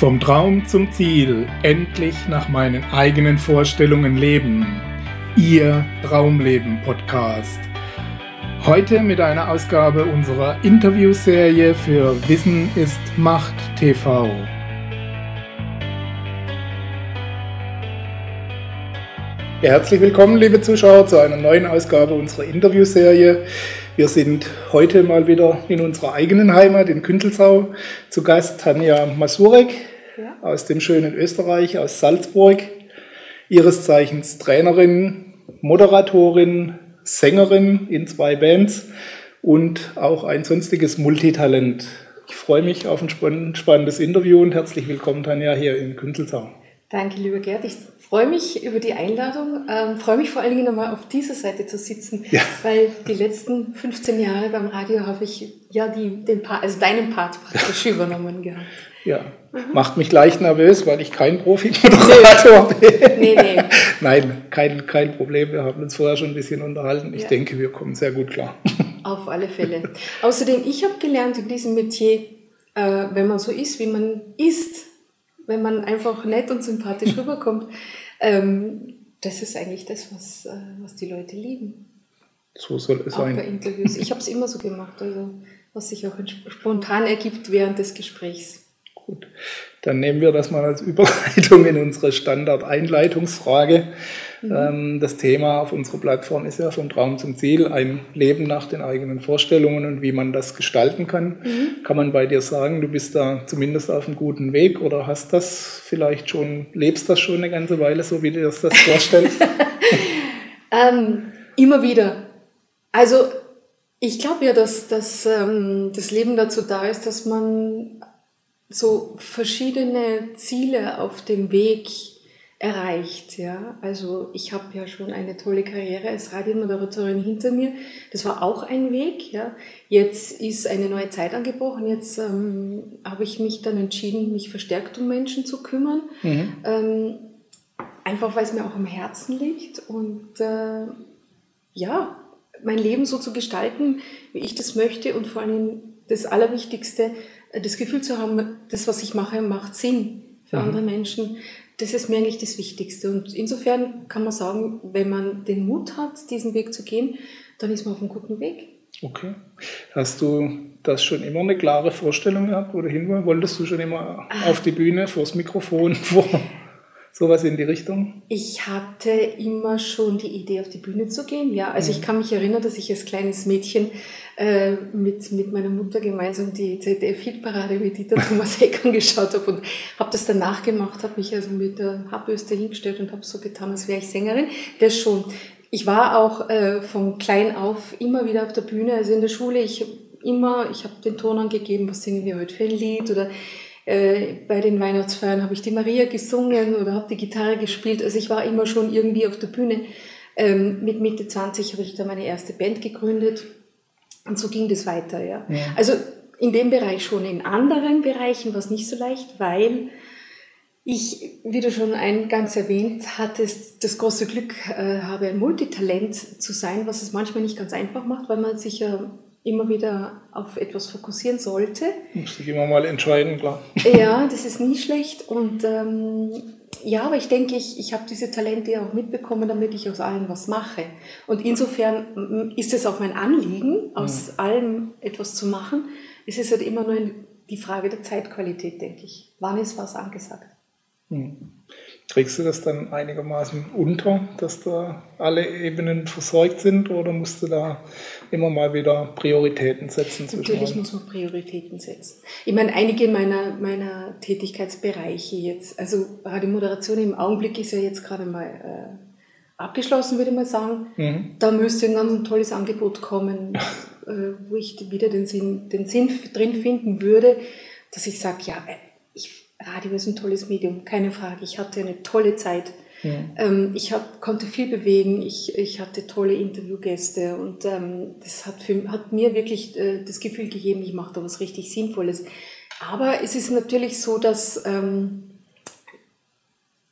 Vom Traum zum Ziel, endlich nach meinen eigenen Vorstellungen leben. Ihr Traumleben Podcast. Heute mit einer Ausgabe unserer Interviewserie für Wissen ist Macht TV. Herzlich willkommen, liebe Zuschauer, zu einer neuen Ausgabe unserer Interviewserie. Wir sind heute mal wieder in unserer eigenen Heimat in Kündelsau zu Gast Tanja Masurek ja. aus dem schönen Österreich, aus Salzburg. Ihres Zeichens Trainerin, Moderatorin, Sängerin in zwei Bands und auch ein sonstiges Multitalent. Ich freue mich auf ein spannendes Interview und herzlich willkommen, Tanja, hier in Kündelsau. Danke, lieber Gerd. Ich freue mich über die Einladung, ähm, freue mich vor allen Dingen einmal auf dieser Seite zu sitzen, ja. weil die letzten 15 Jahre beim Radio habe ich ja die, den Part, also deinen Part praktisch übernommen gehabt. Ja, mhm. macht mich leicht nervös, weil ich kein Profi-Moderator bin. Nee, nee. Nein, kein, kein Problem. Wir haben uns vorher schon ein bisschen unterhalten. Ich ja. denke, wir kommen sehr gut klar. Auf alle Fälle. Außerdem, ich habe gelernt in diesem Metier, äh, wenn man so ist, wie man ist, wenn man einfach nett und sympathisch rüberkommt, ähm, das ist eigentlich das, was, äh, was die Leute lieben. So soll es auch sein. Bei Interviews. Ich habe es immer so gemacht, also was sich auch spontan ergibt während des Gesprächs. Gut, dann nehmen wir das mal als Überleitung in unsere Standard-Einleitungsfrage. Mhm. Ähm, das Thema auf unserer Plattform ist ja vom Traum zum Ziel, ein Leben nach den eigenen Vorstellungen und wie man das gestalten kann. Mhm. Kann man bei dir sagen, du bist da zumindest auf einem guten Weg oder hast das vielleicht schon, lebst das schon eine ganze Weile, so wie du dir das vorstellst? ähm, immer wieder. Also ich glaube ja, dass, dass ähm, das Leben dazu da ist, dass man so verschiedene Ziele auf dem Weg erreicht. Ja? Also ich habe ja schon eine tolle Karriere als Radiomoderatorin hinter mir. Das war auch ein Weg. Ja? Jetzt ist eine neue Zeit angebrochen. Jetzt ähm, habe ich mich dann entschieden, mich verstärkt um Menschen zu kümmern. Mhm. Ähm, einfach weil es mir auch am Herzen liegt. Und äh, ja, mein Leben so zu gestalten, wie ich das möchte und vor allem das Allerwichtigste, das Gefühl zu haben, das, was ich mache, macht Sinn für mhm. andere Menschen das ist mir eigentlich das Wichtigste. Und insofern kann man sagen, wenn man den Mut hat, diesen Weg zu gehen, dann ist man auf einem guten Weg. Okay. Hast du das schon immer eine klare Vorstellung gehabt, wo du hin wolltest du schon immer ah. auf die Bühne, vors Mikrofon, vor? Sowas in die Richtung? Ich hatte immer schon die Idee, auf die Bühne zu gehen. Ja, also mhm. ich kann mich erinnern, dass ich als kleines Mädchen äh, mit, mit meiner Mutter gemeinsam die ZDF-Hitparade mit Dieter Thomas Heck angeschaut habe und habe das dann nachgemacht, habe mich also mit der Haarbürste hingestellt und habe so getan, als wäre ich Sängerin. Das schon. Ich war auch äh, von klein auf immer wieder auf der Bühne, also in der Schule. Ich immer, ich habe den Ton angegeben, was singen wir heute für ein Lied oder äh, bei den Weihnachtsfeiern habe ich die Maria gesungen oder habe die Gitarre gespielt. Also ich war immer schon irgendwie auf der Bühne. Ähm, mit Mitte 20 habe ich da meine erste Band gegründet und so ging das weiter. Ja. ja. Also in dem Bereich schon. In anderen Bereichen war es nicht so leicht, weil ich, wie du schon eingangs erwähnt hattest, das große Glück äh, habe, ein Multitalent zu sein, was es manchmal nicht ganz einfach macht, weil man sich ja immer wieder auf etwas fokussieren sollte. Muss sich immer mal entscheiden, klar. Ja, das ist nie schlecht. Und ähm, ja, aber ich denke, ich, ich habe diese Talente auch mitbekommen, damit ich aus allem was mache. Und insofern ist es auch mein Anliegen, aus mhm. allem etwas zu machen. Es ist halt immer nur die Frage der Zeitqualität, denke ich. Wann ist was angesagt? Mhm. Kriegst du das dann einigermaßen unter, dass da alle Ebenen versorgt sind oder musst du da immer mal wieder Prioritäten setzen? Natürlich muss man Prioritäten setzen. Ich meine, einige meiner, meiner Tätigkeitsbereiche jetzt, also Radiomoderation im Augenblick ist ja jetzt gerade mal äh, abgeschlossen, würde ich mal sagen. Mhm. Da müsste ein ganz tolles Angebot kommen, äh, wo ich wieder den Sinn, den Sinn drin finden würde, dass ich sage, ja, äh, Radio ist ein tolles Medium, keine Frage. Ich hatte eine tolle Zeit. Ja. Ähm, ich hab, konnte viel bewegen, ich, ich hatte tolle Interviewgäste und ähm, das hat, für, hat mir wirklich äh, das Gefühl gegeben, ich mache da was richtig Sinnvolles. Aber es ist natürlich so, dass, ähm,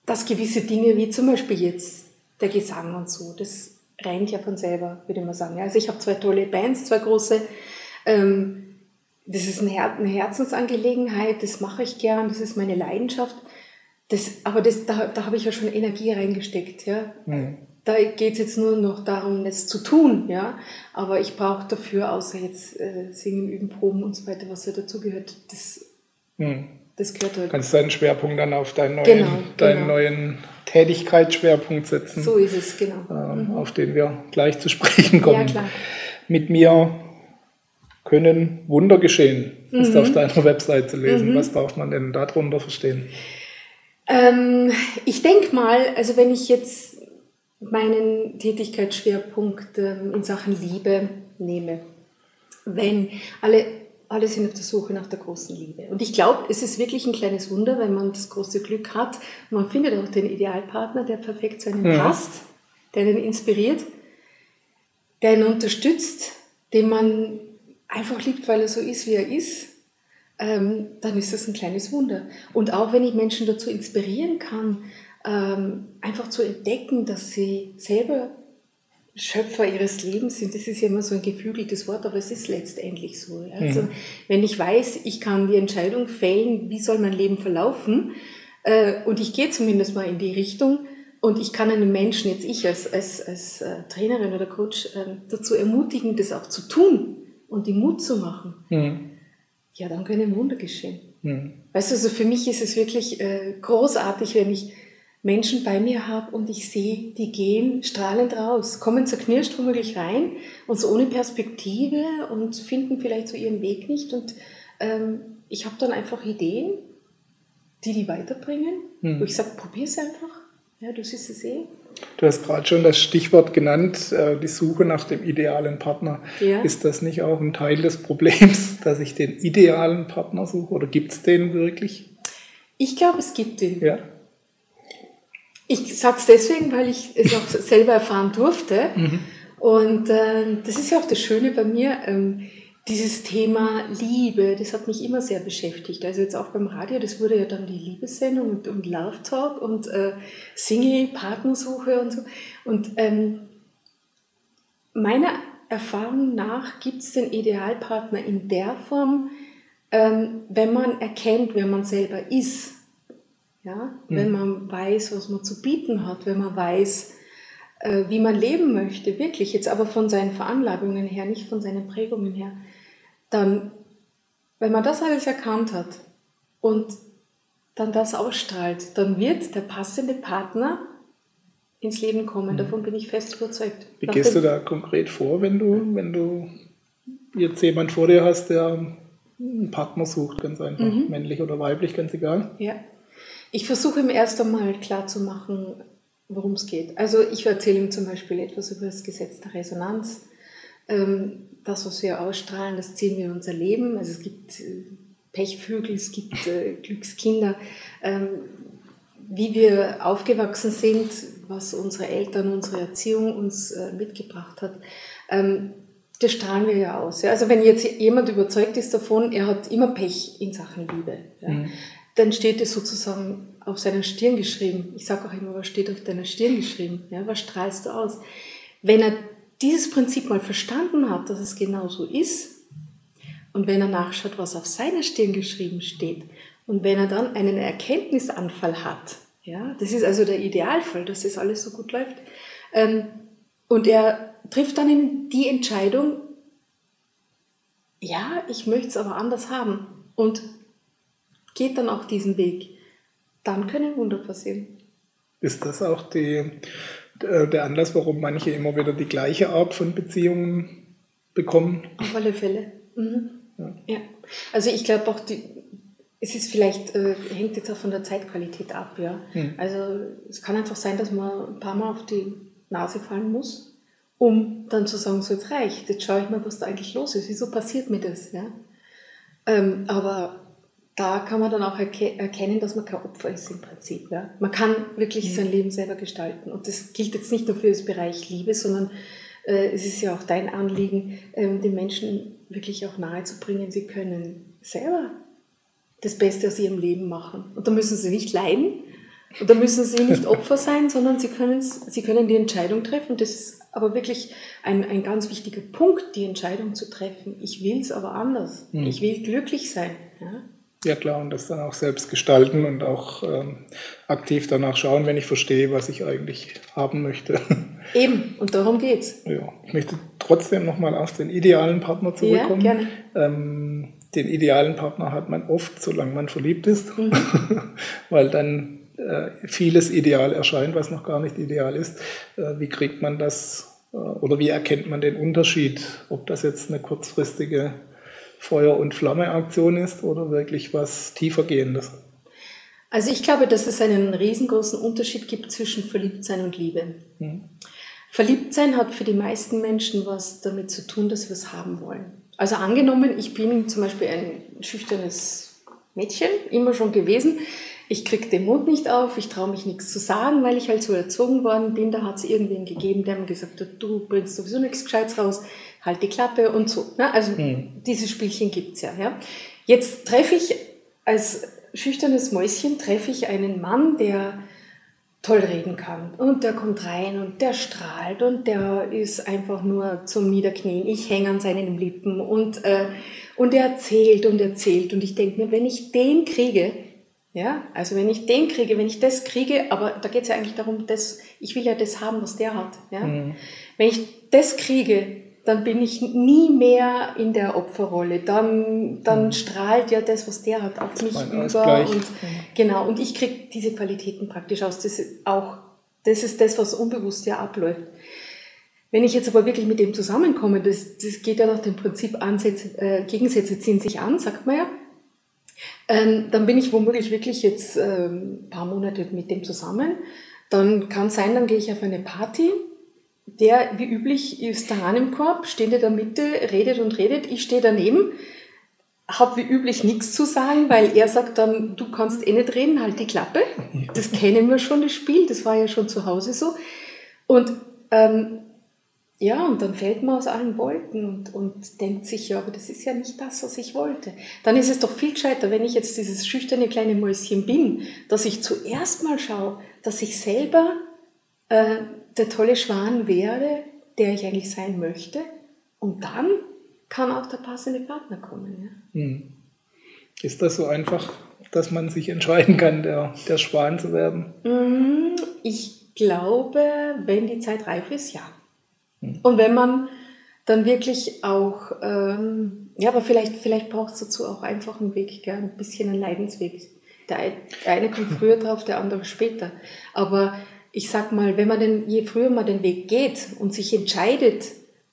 dass gewisse Dinge, wie zum Beispiel jetzt der Gesang und so, das rennt ja von selber, würde man sagen. Also ich habe zwei tolle Bands, zwei große. Ähm, das ist eine, Her eine Herzensangelegenheit, das mache ich gern, das ist meine Leidenschaft. Das, aber das, da, da habe ich ja schon Energie reingesteckt. Ja? Mhm. Da geht es jetzt nur noch darum, es zu tun. Ja? Aber ich brauche dafür, außer jetzt äh, Singen, Üben, Proben und so weiter, was ja dazugehört, das, mhm. das gehört halt. Kannst deinen Schwerpunkt dann auf deinen neuen, genau, deinen genau. neuen Tätigkeitsschwerpunkt setzen. So ist es, genau. Äh, mhm. Auf den wir gleich zu sprechen kommen. Ja, klar. Mit mir können Wunder geschehen, mhm. ist auf deiner Website zu lesen. Mhm. Was darf man denn darunter verstehen? Ähm, ich denke mal, also wenn ich jetzt meinen Tätigkeitsschwerpunkt ähm, in Sachen Liebe nehme, wenn alle, alle sind auf der Suche nach der großen Liebe. Und ich glaube, es ist wirklich ein kleines Wunder, wenn man das große Glück hat. Man findet auch den Idealpartner, der perfekt zu einem ja. passt, der einen inspiriert, der einen unterstützt, den man einfach liebt, weil er so ist, wie er ist, ähm, dann ist das ein kleines Wunder. Und auch wenn ich Menschen dazu inspirieren kann, ähm, einfach zu entdecken, dass sie selber Schöpfer ihres Lebens sind, das ist ja immer so ein geflügeltes Wort, aber es ist letztendlich so. Ja? Also, mhm. wenn ich weiß, ich kann die Entscheidung fällen, wie soll mein Leben verlaufen, äh, und ich gehe zumindest mal in die Richtung, und ich kann einen Menschen, jetzt ich als, als, als äh, Trainerin oder Coach, äh, dazu ermutigen, das auch zu tun und die Mut zu machen, mhm. Ja, dann können Wunder geschehen. Mhm. Weißt du, also für mich ist es wirklich äh, großartig, wenn ich Menschen bei mir habe und ich sehe, die gehen strahlend raus, kommen zerknirscht womöglich rein und so ohne Perspektive und finden vielleicht so ihren Weg nicht. Und ähm, ich habe dann einfach Ideen, die die weiterbringen, mhm. wo ich sage, probier es einfach. Ja, du siehst es eh. Du hast gerade schon das Stichwort genannt, äh, die Suche nach dem idealen Partner. Ja. Ist das nicht auch ein Teil des Problems, dass ich den idealen Partner suche oder gibt es den wirklich? Ich glaube, es gibt den. Ja. Ich sage es deswegen, weil ich es auch selber erfahren durfte. Mhm. Und äh, das ist ja auch das Schöne bei mir. Ähm, dieses Thema Liebe, das hat mich immer sehr beschäftigt. Also jetzt auch beim Radio, das wurde ja dann die Liebessendung und, und Love Talk und äh, Single, Partnersuche und so. Und ähm, meiner Erfahrung nach gibt es den Idealpartner in der Form, ähm, wenn man erkennt, wer man selber ist. Ja? Mhm. Wenn man weiß, was man zu bieten hat, wenn man weiß, äh, wie man leben möchte, wirklich jetzt aber von seinen Veranlagungen her, nicht von seinen Prägungen her dann, wenn man das alles erkannt hat und dann das ausstrahlt, dann wird der passende Partner ins Leben kommen. Mhm. Davon bin ich fest überzeugt. Wie Nach gehst du da konkret vor, wenn du, wenn du jetzt jemand vor dir hast, der einen Partner sucht, ganz einfach, mhm. männlich oder weiblich, ganz egal? Ja. Ich versuche ihm erst einmal klarzumachen, worum es geht. Also ich erzähle ihm zum Beispiel etwas über das Gesetz der Resonanz. Ähm, das, was wir ausstrahlen, das ziehen wir in unser Leben. Also es gibt äh, Pechvögel, es gibt äh, Glückskinder. Ähm, wie wir aufgewachsen sind, was unsere Eltern, unsere Erziehung uns äh, mitgebracht hat, ähm, das strahlen wir ja aus. Also wenn jetzt jemand überzeugt ist davon, er hat immer Pech in Sachen Liebe, mhm. dann steht es sozusagen auf seiner Stirn geschrieben. Ich sage auch immer, was steht auf deiner Stirn geschrieben? Was strahlst du aus? Wenn er dieses Prinzip mal verstanden hat, dass es genau so ist, und wenn er nachschaut, was auf seiner Stirn geschrieben steht, und wenn er dann einen Erkenntnisanfall hat, ja, das ist also der Idealfall, dass das alles so gut läuft, ähm, und er trifft dann die Entscheidung, ja, ich möchte es aber anders haben und geht dann auch diesen Weg, dann können Wunder passieren. Ist das auch die der Anlass, warum manche immer wieder die gleiche Art von Beziehungen bekommen. Auf alle Fälle. Mhm. Ja. ja. Also ich glaube auch, die, es ist vielleicht, äh, hängt jetzt auch von der Zeitqualität ab, ja. Mhm. Also es kann einfach sein, dass man ein paar Mal auf die Nase fallen muss, um dann zu sagen, so jetzt reicht, jetzt schaue ich mal, was da eigentlich los ist, wieso passiert mir das, ja. Ähm, aber da kann man dann auch erkennen, dass man kein Opfer ist im Prinzip. Ja? Man kann wirklich mhm. sein Leben selber gestalten. Und das gilt jetzt nicht nur für das Bereich Liebe, sondern äh, es ist ja auch dein Anliegen, ähm, den Menschen wirklich auch nahezubringen, sie können selber das Beste aus ihrem Leben machen. Und da müssen sie nicht leiden, Und da müssen sie nicht Opfer sein, sondern sie, sie können die Entscheidung treffen. Das ist aber wirklich ein, ein ganz wichtiger Punkt, die Entscheidung zu treffen. Ich will es aber anders. Mhm. Ich will glücklich sein. Ja? Ja klar, und das dann auch selbst gestalten und auch ähm, aktiv danach schauen, wenn ich verstehe, was ich eigentlich haben möchte. Eben, und darum geht's. Ja, ich möchte trotzdem nochmal auf den idealen Partner zurückkommen. Ja, gerne. Ähm, den idealen Partner hat man oft, solange man verliebt ist, mhm. weil dann äh, vieles ideal erscheint, was noch gar nicht ideal ist. Äh, wie kriegt man das äh, oder wie erkennt man den Unterschied, ob das jetzt eine kurzfristige Feuer- und Flamme-Aktion ist oder wirklich was tiefergehendes? Also ich glaube, dass es einen riesengroßen Unterschied gibt zwischen Verliebtsein und Liebe. Mhm. Verliebtsein hat für die meisten Menschen was damit zu tun, dass wir es haben wollen. Also angenommen, ich bin zum Beispiel ein schüchternes Mädchen, immer schon gewesen. Ich kriege den Mund nicht auf, ich traue mich nichts zu sagen, weil ich halt so erzogen worden bin. Da hat es irgendwen gegeben, der mir gesagt hat, du bringst sowieso nichts Gescheites raus halt die Klappe und so. Ne? Also mhm. diese Spielchen gibt's ja, ja. Jetzt treffe ich als schüchternes Mäuschen, treffe ich einen Mann, der toll reden kann. Und der kommt rein und der strahlt und der ist einfach nur zum Niederknien. Ich hänge an seinen Lippen und, äh, und er erzählt und erzählt. Und ich denke mir, wenn ich den kriege, ja, also wenn ich den kriege, wenn ich das kriege, aber da geht es ja eigentlich darum, dass ich will ja das haben, was der hat. Ja? Mhm. Wenn ich das kriege, dann bin ich nie mehr in der Opferrolle. Dann, dann mhm. strahlt ja das, was der hat, auf mich über. Und, mhm. Genau, und ich kriege diese Qualitäten praktisch aus. Das ist auch, das ist das, was unbewusst ja abläuft. Wenn ich jetzt aber wirklich mit dem zusammenkomme, das, das geht ja nach dem Prinzip Ansätze, äh, Gegensätze ziehen sich an, sagt man ja, ähm, dann bin ich womöglich wirklich jetzt ähm, ein paar Monate mit dem zusammen. Dann kann sein, dann gehe ich auf eine Party der, wie üblich, ist der Hahn im Korb, steht in der Mitte, redet und redet. Ich stehe daneben, habe wie üblich nichts zu sagen, weil er sagt dann, du kannst eh nicht reden, halt die Klappe. Das kennen wir schon, das Spiel, das war ja schon zu Hause so. Und ähm, ja, und dann fällt man aus allen Wolken und, und denkt sich, ja, aber das ist ja nicht das, was ich wollte. Dann ist es doch viel gescheiter, wenn ich jetzt dieses schüchterne kleine Mäuschen bin, dass ich zuerst mal schaue, dass ich selber äh, der tolle Schwan wäre, der ich eigentlich sein möchte. Und dann kann auch der passende Partner kommen. Ja? Hm. Ist das so einfach, dass man sich entscheiden kann, der, der Schwan zu werden? Hm, ich glaube, wenn die Zeit reif ist, ja. Hm. Und wenn man dann wirklich auch, ähm, ja, aber vielleicht, vielleicht braucht es dazu auch einfach einen Weg, gell? ein bisschen einen Leidensweg. Der eine kommt früher drauf, der andere später. Aber ich sag mal, wenn man denn, je früher man den Weg geht und sich entscheidet,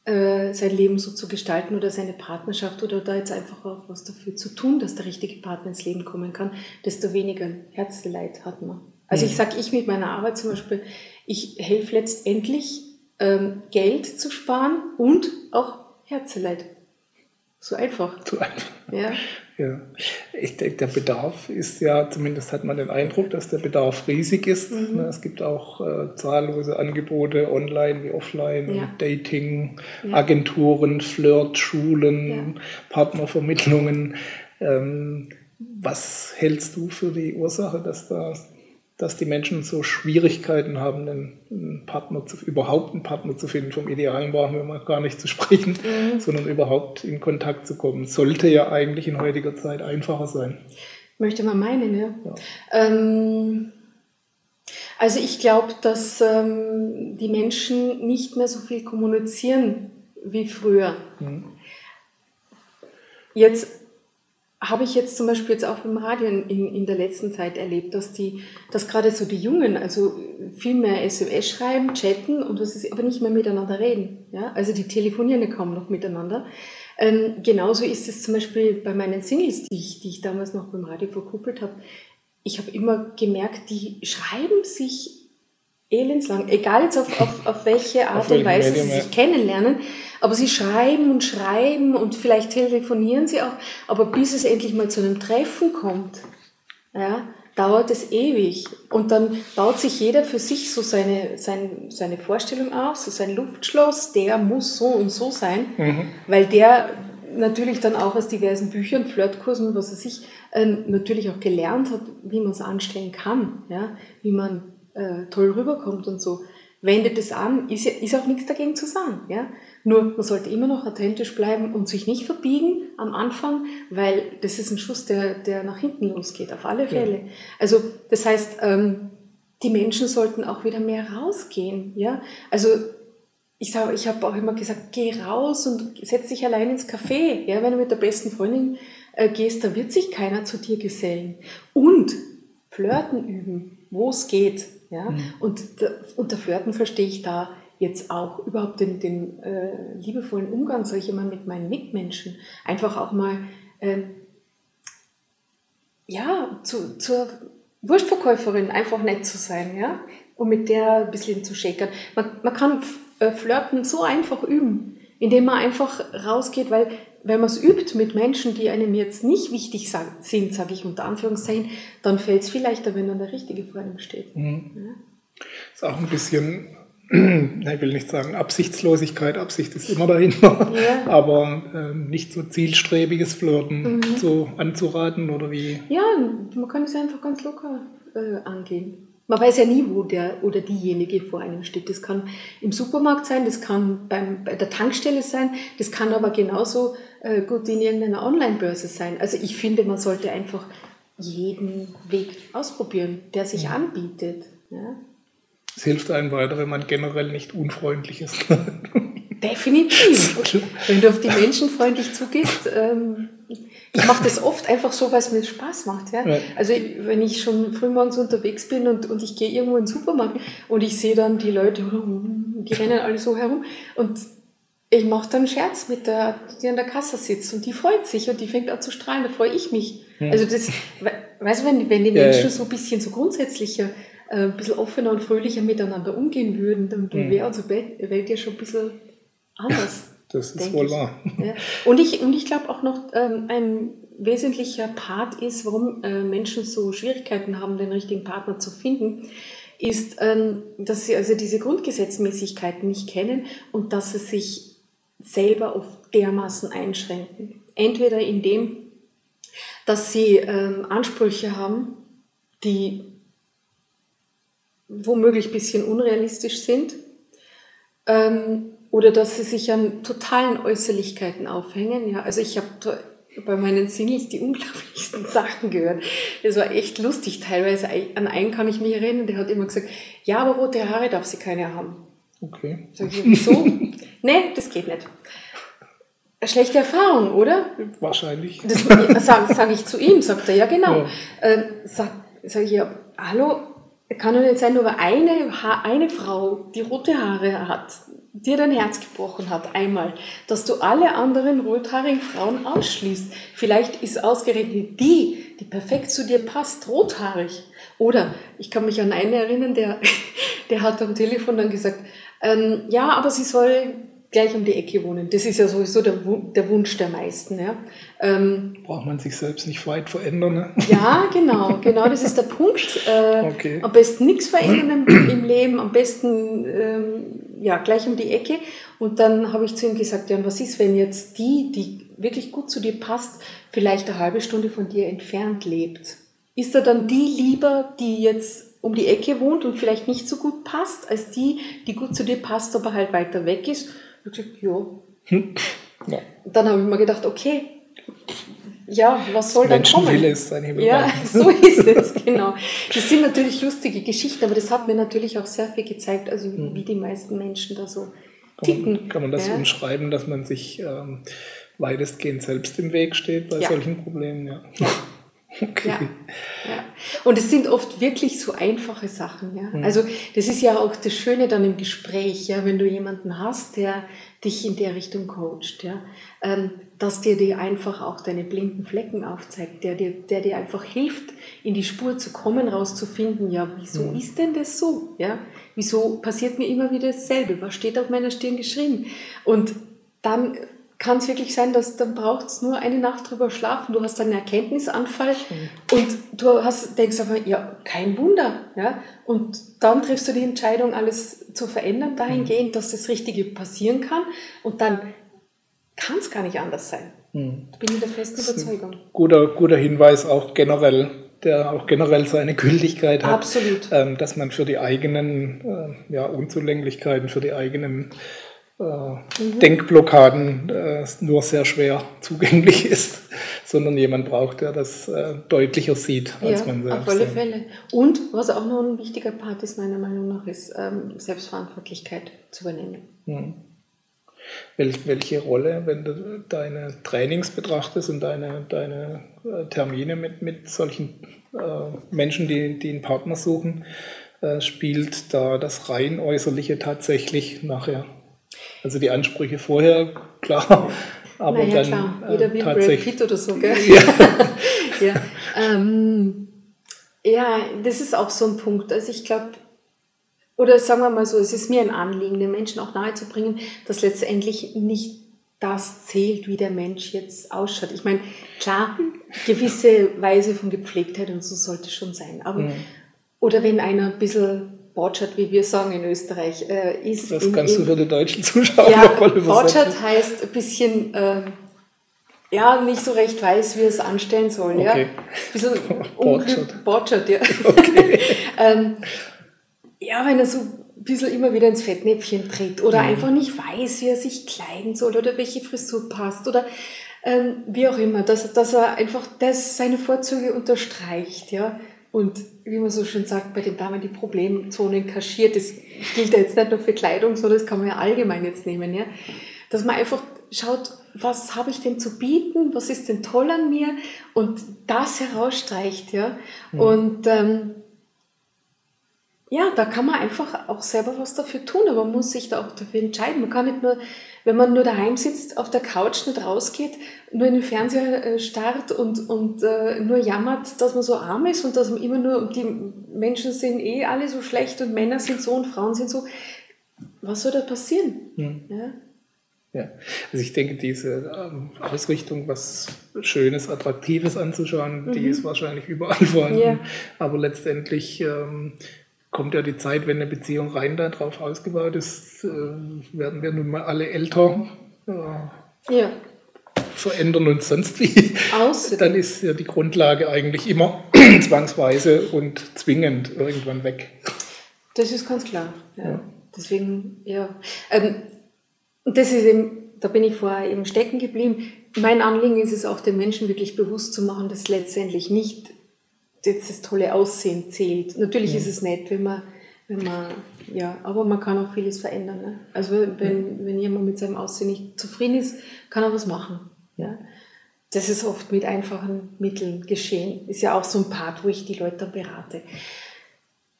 äh, sein Leben so zu gestalten oder seine Partnerschaft oder da jetzt einfach auch was dafür zu tun, dass der richtige Partner ins Leben kommen kann, desto weniger Herzleid hat man. Also ich sag ich mit meiner Arbeit zum Beispiel, ich helfe letztendlich ähm, Geld zu sparen und auch Herzeleid. So einfach. So einfach. Ja. Ja, ich denke, der Bedarf ist ja, zumindest hat man den Eindruck, dass der Bedarf riesig ist. Mhm. Ne, es gibt auch äh, zahllose Angebote online wie offline, ja. Dating, ja. Agenturen, Flirt, Schulen, ja. Partnervermittlungen. Ähm, was hältst du für die Ursache, dass da dass die Menschen so Schwierigkeiten haben, einen Partner zu, überhaupt einen Partner zu finden. Vom Idealen brauchen wir mal gar nicht zu sprechen, mhm. sondern überhaupt in Kontakt zu kommen. Sollte ja eigentlich in heutiger Zeit einfacher sein. Möchte man meinen, ja. ja. Ähm, also ich glaube, dass ähm, die Menschen nicht mehr so viel kommunizieren wie früher. Mhm. Jetzt habe ich jetzt zum Beispiel jetzt auch beim Radio in, in, der letzten Zeit erlebt, dass die, dass gerade so die Jungen, also viel mehr SMS schreiben, chatten und das ist aber nicht mehr miteinander reden. Ja? Also die telefonieren ja kaum noch miteinander. Ähm, genauso ist es zum Beispiel bei meinen Singles, die ich, die ich damals noch beim Radio verkuppelt habe. Ich habe immer gemerkt, die schreiben sich elendslang, egal jetzt auf, auf, auf welche Art auf und Weise Medium, sie sich kennenlernen, aber sie schreiben und schreiben und vielleicht telefonieren sie auch, aber bis es endlich mal zu einem Treffen kommt, ja, dauert es ewig. Und dann baut sich jeder für sich so seine, seine, seine Vorstellung auf, so sein Luftschloss, der muss so und so sein, mhm. weil der natürlich dann auch aus diversen Büchern, Flirtkursen, was er sich äh, natürlich auch gelernt hat, wie man es anstellen kann, ja, wie man äh, toll rüberkommt und so. Wendet es an, ist, ja, ist auch nichts dagegen zu sagen. Ja? Nur man sollte immer noch authentisch bleiben und sich nicht verbiegen am Anfang, weil das ist ein Schuss, der, der nach hinten losgeht, auf alle Fälle. Ja. Also das heißt, ähm, die Menschen sollten auch wieder mehr rausgehen. Ja? Also ich, sag, ich habe auch immer gesagt, geh raus und setz dich allein ins Café. Ja? Wenn du mit der besten Freundin äh, gehst, da wird sich keiner zu dir gesellen. Und Flirten üben, wo es geht. Ja? Mhm. Und unter Flirten verstehe ich da jetzt auch überhaupt den, den äh, liebevollen Umgang, sage ich immer, mit meinen Mitmenschen. Einfach auch mal ähm, ja, zu, zur Wurstverkäuferin einfach nett zu sein, ja, und mit der ein bisschen zu schäkern. Man, man kann äh, Flirten so einfach üben, indem man einfach rausgeht, weil wenn man es übt mit Menschen, die einem jetzt nicht wichtig sind, sage ich unter Anführungszeichen, dann fällt es viel leichter, wenn dann der Richtige vor einem steht. Mhm. Ja. Ist auch ein bisschen, ich will nicht sagen Absichtslosigkeit, Absicht ist immer dahinter, ja. aber äh, nicht so zielstrebiges Flirten mhm. so anzuraten oder wie? Ja, man kann es einfach ganz locker äh, angehen. Man weiß ja nie, wo der oder diejenige vor einem steht. Das kann im Supermarkt sein, das kann beim, bei der Tankstelle sein, das kann aber genauso gut in irgendeiner Online-Börse sein. Also ich finde, man sollte einfach jeden Weg ausprobieren, der sich ja. anbietet. Ja. Es hilft einem weiter, wenn man generell nicht unfreundlich ist. Definitiv. Wenn du auf die Menschen freundlich zugehst, ähm, ich mache das oft einfach so, weil es mir Spaß macht. Ja? ja. Also wenn ich schon frühmorgens unterwegs bin und, und ich gehe irgendwo in den Supermarkt und ich sehe dann die Leute, die rennen alle so herum und ich mache dann einen Scherz mit der, die an der Kasse sitzt und die freut sich und die fängt an zu strahlen, da freue ich mich. Hm. Also das, weißt du, wenn, wenn die Menschen ja, ja. so ein bisschen so grundsätzlicher, äh, ein bisschen offener und fröhlicher miteinander umgehen würden, dann hm. wäre unsere Welt ja schon ein bisschen anders. Das ist wohl wahr. Ja. Und ich, und ich glaube auch noch, ähm, ein wesentlicher Part ist, warum äh, Menschen so Schwierigkeiten haben, den richtigen Partner zu finden, ist, ähm, dass sie also diese Grundgesetzmäßigkeiten nicht kennen und dass sie sich selber auf dermaßen einschränken. Entweder indem, dass sie ähm, Ansprüche haben, die womöglich ein bisschen unrealistisch sind, ähm, oder dass sie sich an totalen Äußerlichkeiten aufhängen. Ja, also ich habe bei meinen Singles die unglaublichsten Sachen gehört. Das war echt lustig teilweise. An einen kann ich mich erinnern, der hat immer gesagt, ja, aber rote Haare darf sie keine haben. Okay. Sag ich, wieso? nee, das geht nicht. Schlechte Erfahrung, oder? Wahrscheinlich. Das sage sag ich zu ihm, sagt er, ja genau. Ja. Ähm, sag, sag ich, ja, hallo, kann doch nicht sein, nur eine, eine Frau, die rote Haare hat, dir dein Herz gebrochen hat, einmal, dass du alle anderen rothaarigen Frauen ausschließt. Vielleicht ist ausgerechnet die, die perfekt zu dir passt, rothaarig. Oder ich kann mich an einen erinnern, der, der hat am Telefon dann gesagt, ähm, ja, aber sie soll gleich um die Ecke wohnen. Das ist ja sowieso der, der Wunsch der meisten. Ja. Ähm, Braucht man sich selbst nicht weit verändern? Ne? Ja, genau, genau, das ist der Punkt. Äh, okay. Am besten nichts verändern im, im Leben, am besten ähm, ja, gleich um die Ecke. Und dann habe ich zu ihm gesagt, ja, und was ist, wenn jetzt die, die wirklich gut zu dir passt, vielleicht eine halbe Stunde von dir entfernt lebt? Ist er dann die lieber, die jetzt um die Ecke wohnt und vielleicht nicht so gut passt, als die, die gut zu dir passt, aber halt weiter weg ist? Ich habe gesagt, ja. Hm. ja. Dann habe ich mir gedacht, okay, ja, was soll dann kommen? Ist ein Himmel ja, so ist es, genau. Das sind natürlich lustige Geschichten, aber das hat mir natürlich auch sehr viel gezeigt, also wie die meisten Menschen da so ticken. Kann man, kann man das ja? umschreiben, dass man sich ähm, weitestgehend selbst im Weg steht bei ja. solchen Problemen? Ja. ja. Okay. Ja, ja. Und es sind oft wirklich so einfache Sachen. Ja? Mhm. Also das ist ja auch das Schöne dann im Gespräch, ja, wenn du jemanden hast, der dich in der Richtung coacht, ja, ähm, dass dir dir einfach auch deine blinden Flecken aufzeigt, der dir, der dir einfach hilft, in die Spur zu kommen, rauszufinden, ja, wieso mhm. ist denn das so? Ja? Wieso passiert mir immer wieder dasselbe? Was steht auf meiner Stirn geschrieben? Und dann kann es wirklich sein, dass dann braucht es nur eine Nacht drüber schlafen, du hast einen Erkenntnisanfall mhm. und du hast, denkst einfach, ja, kein Wunder. Ja? Und dann triffst du die Entscheidung, alles zu verändern, dahingehend, dass das Richtige passieren kann und dann kann es gar nicht anders sein. Hm. Da bin ich der festen Überzeugung. Guter, guter Hinweis auch generell, der auch generell seine Gültigkeit hat. Absolut. Ähm, dass man für die eigenen äh, ja, Unzulänglichkeiten, für die eigenen mhm. Denkblockaden äh, nur sehr schwer zugänglich ist, sondern jemand braucht, der das äh, deutlicher sieht als ja, man selbst. Auf alle Fälle. Und was auch noch ein wichtiger Part ist, meiner Meinung nach, ist ähm, Selbstverantwortlichkeit zu übernehmen. Mhm. welche Rolle, wenn du deine Trainings betrachtest und deine, deine Termine mit, mit solchen Menschen, die, die einen Partner suchen, spielt da das rein äußerliche tatsächlich nachher also die Ansprüche vorher, klar. Aber naja, dann klar. Äh, Jeder will Brad Pitt oder so, gell? Ja. ja. Ähm, ja, das ist auch so ein Punkt. Also ich glaube, oder sagen wir mal so, es ist mir ein Anliegen, den Menschen auch nahezubringen, dass letztendlich nicht das zählt, wie der Mensch jetzt ausschaut. Ich meine, klar, gewisse Weise von Gepflegtheit und so sollte schon sein. Aber, mhm. Oder wenn einer ein bisschen Botschert, wie wir sagen in Österreich, äh, ist. Das kannst in, du für die deutschen Zuschauer ja, mal übersetzen. Botschert heißt ein bisschen, äh, ja, nicht so recht weiß, wie er es anstellen soll. Okay. Ja? Ein bisschen. Botschert, ja. Okay. ähm, ja, wenn er so ein bisschen immer wieder ins Fettnäpfchen tritt oder mhm. einfach nicht weiß, wie er sich kleiden soll oder welche Frisur passt oder ähm, wie auch immer, dass, dass er einfach das, seine Vorzüge unterstreicht, ja und wie man so schön sagt, bei den Damen die Problemzonen kaschiert. Das gilt ja jetzt nicht nur für Kleidung, sondern das kann man ja allgemein jetzt nehmen. Ja? Dass man einfach schaut, was habe ich denn zu bieten, was ist denn toll an mir und das herausstreicht. Ja? Mhm. Und ähm, ja, da kann man einfach auch selber was dafür tun, aber man muss sich da auch dafür entscheiden. Man kann nicht nur, wenn man nur daheim sitzt, auf der Couch nicht rausgeht, nur in den Fernseher äh, starrt und, und äh, nur jammert, dass man so arm ist und dass man immer nur, die Menschen sind eh alle so schlecht und Männer sind so und Frauen sind so. Was soll da passieren? Hm. Ja? Ja, also ich denke, diese ähm, Ausrichtung, was Schönes, Attraktives anzuschauen, mhm. die ist wahrscheinlich überall vorhanden. Yeah. Aber letztendlich ähm, kommt ja die Zeit, wenn eine Beziehung rein darauf ausgebaut ist, äh, werden wir nun mal alle älter. Äh, ja. Verändern uns sonst wie. Außerdem. Dann ist ja die Grundlage eigentlich immer zwangsweise und zwingend irgendwann weg. Das ist ganz klar. Ja. ja. Deswegen, ja. Ähm, das ist eben, da bin ich vorher eben stecken geblieben. Mein Anliegen ist es auch, den Menschen wirklich bewusst zu machen, dass letztendlich nicht jetzt das tolle Aussehen zählt. Natürlich mhm. ist es nett, wenn man, wenn man, ja, aber man kann auch vieles verändern. Ne? Also wenn, mhm. wenn jemand mit seinem Aussehen nicht zufrieden ist, kann er was machen. Ja? Das ist oft mit einfachen Mitteln geschehen. Ist ja auch so ein Part, wo ich die Leute berate.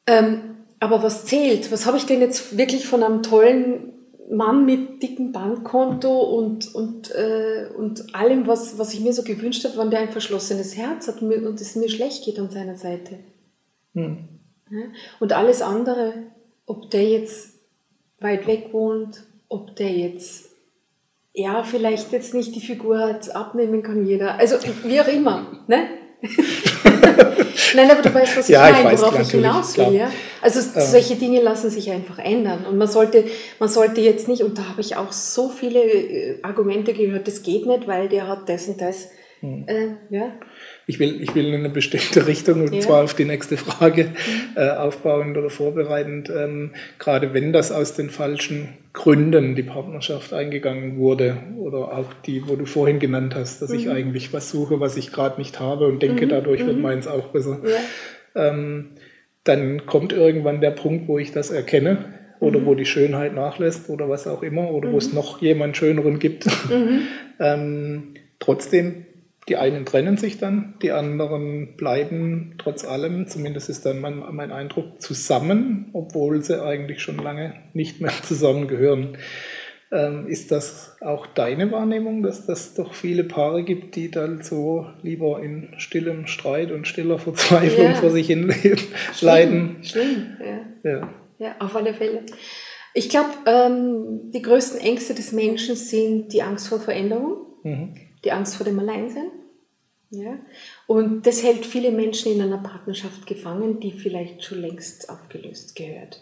Ähm, aber was zählt? Was habe ich denn jetzt wirklich von einem tollen Mann mit dickem Bankkonto und, und, äh, und allem, was, was ich mir so gewünscht habe, wenn der ein verschlossenes Herz hat und es mir schlecht geht an seiner Seite. Hm. Und alles andere, ob der jetzt weit weg wohnt, ob der jetzt, ja, vielleicht jetzt nicht die Figur hat, abnehmen kann jeder. Also wie auch immer. Ne? Nein, aber du weißt, was ich ja, meine, ich worauf ich hinaus will. Ja? Also ähm. solche Dinge lassen sich einfach ändern. Und man sollte, man sollte jetzt nicht, und da habe ich auch so viele äh, Argumente gehört, das geht nicht, weil der hat das und das. Hm. Äh, ja. Ich will, ich will in eine bestimmte Richtung, und ja. zwar auf die nächste Frage mhm. äh, aufbauend oder vorbereitend. Ähm, gerade wenn das aus den falschen Gründen die Partnerschaft eingegangen wurde oder auch die, wo du vorhin genannt hast, dass mhm. ich eigentlich was suche, was ich gerade nicht habe und denke, mhm. dadurch wird mhm. meins auch besser. Ja. Ähm, dann kommt irgendwann der Punkt, wo ich das erkenne oder mhm. wo die Schönheit nachlässt oder was auch immer oder wo es mhm. noch jemand Schöneren gibt. ähm, trotzdem die einen trennen sich dann, die anderen bleiben trotz allem, zumindest ist dann mein, mein Eindruck, zusammen, obwohl sie eigentlich schon lange nicht mehr zusammengehören. Ähm, ist das auch deine Wahrnehmung, dass das doch viele Paare gibt, die dann so lieber in stillem Streit und stiller Verzweiflung ja. vor sich hin leben, schlimm, leiden? Schlimm, ja. ja. Ja, auf alle Fälle. Ich glaube, ähm, die größten Ängste des Menschen sind die Angst vor Veränderung. Mhm die Angst vor dem Alleinsein. Ja? Und das hält viele Menschen in einer Partnerschaft gefangen, die vielleicht schon längst aufgelöst gehört.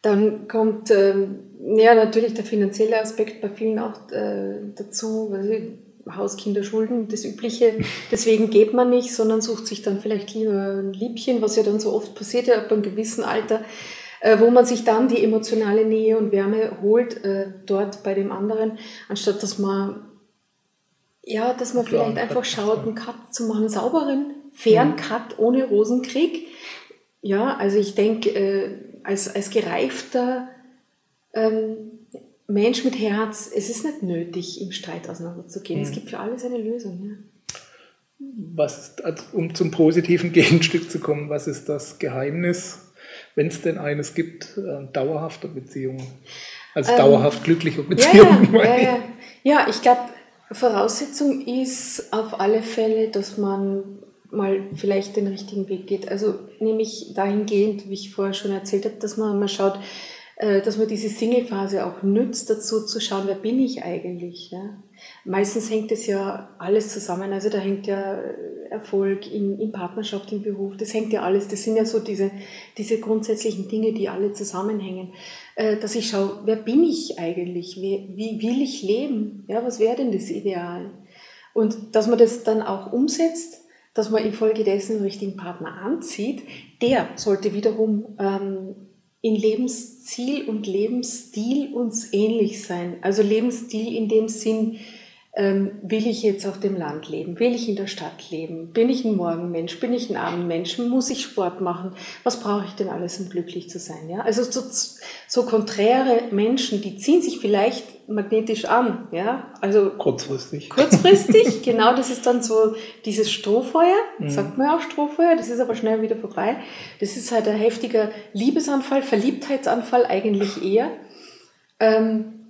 Dann kommt ähm, ja natürlich der finanzielle Aspekt bei vielen auch äh, dazu. Weil Haus, Kinder, Schulden, das Übliche. Deswegen geht man nicht, sondern sucht sich dann vielleicht lieber ein Liebchen, was ja dann so oft passiert, ja, ab einem gewissen Alter, äh, wo man sich dann die emotionale Nähe und Wärme holt, äh, dort bei dem anderen, anstatt dass man, ja, dass man vielleicht einfach schaut, einen Cut zu machen, einen sauberen, fairen mhm. Cut ohne Rosenkrieg. Ja, also ich denke, äh, als, als gereifter ähm, Mensch mit Herz, es ist nicht nötig, im Streit auseinanderzugehen. Mhm. Es gibt für alles eine Lösung. Ja. Was also um zum positiven Gegenstück zu kommen, was ist das Geheimnis, wenn es denn eines gibt, äh, dauerhafter Beziehungen? Also ähm, dauerhaft glücklicher Beziehungen. Ja, ja, ja, ja. ich glaube, Voraussetzung ist auf alle Fälle, dass man mal vielleicht den richtigen Weg geht. Also nämlich dahingehend, wie ich vorher schon erzählt habe, dass man mal schaut, äh, dass man diese Single-Phase auch nützt, dazu zu schauen, wer bin ich eigentlich. Ja? Meistens hängt es ja alles zusammen, also da hängt ja Erfolg in, in Partnerschaft, im Beruf, das hängt ja alles, das sind ja so diese, diese grundsätzlichen Dinge, die alle zusammenhängen. Äh, dass ich schaue, wer bin ich eigentlich, wie, wie will ich leben, ja, was wäre denn das Ideal? Und dass man das dann auch umsetzt, dass man infolgedessen den richtigen Partner anzieht, der sollte wiederum ähm, in Lebensziel und Lebensstil uns ähnlich sein. Also Lebensstil in dem Sinn, will ich jetzt auf dem Land leben? Will ich in der Stadt leben? Bin ich ein Morgenmensch? Bin ich ein Abendmensch? Muss ich Sport machen? Was brauche ich denn alles, um glücklich zu sein? Ja? Also so, so konträre Menschen, die ziehen sich vielleicht magnetisch an. Ja? Also kurzfristig. Kurzfristig, genau, das ist dann so dieses Strohfeuer, mhm. sagt man ja auch Strohfeuer, das ist aber schnell wieder vorbei. Das ist halt ein heftiger Liebesanfall, Verliebtheitsanfall eigentlich eher. Ähm,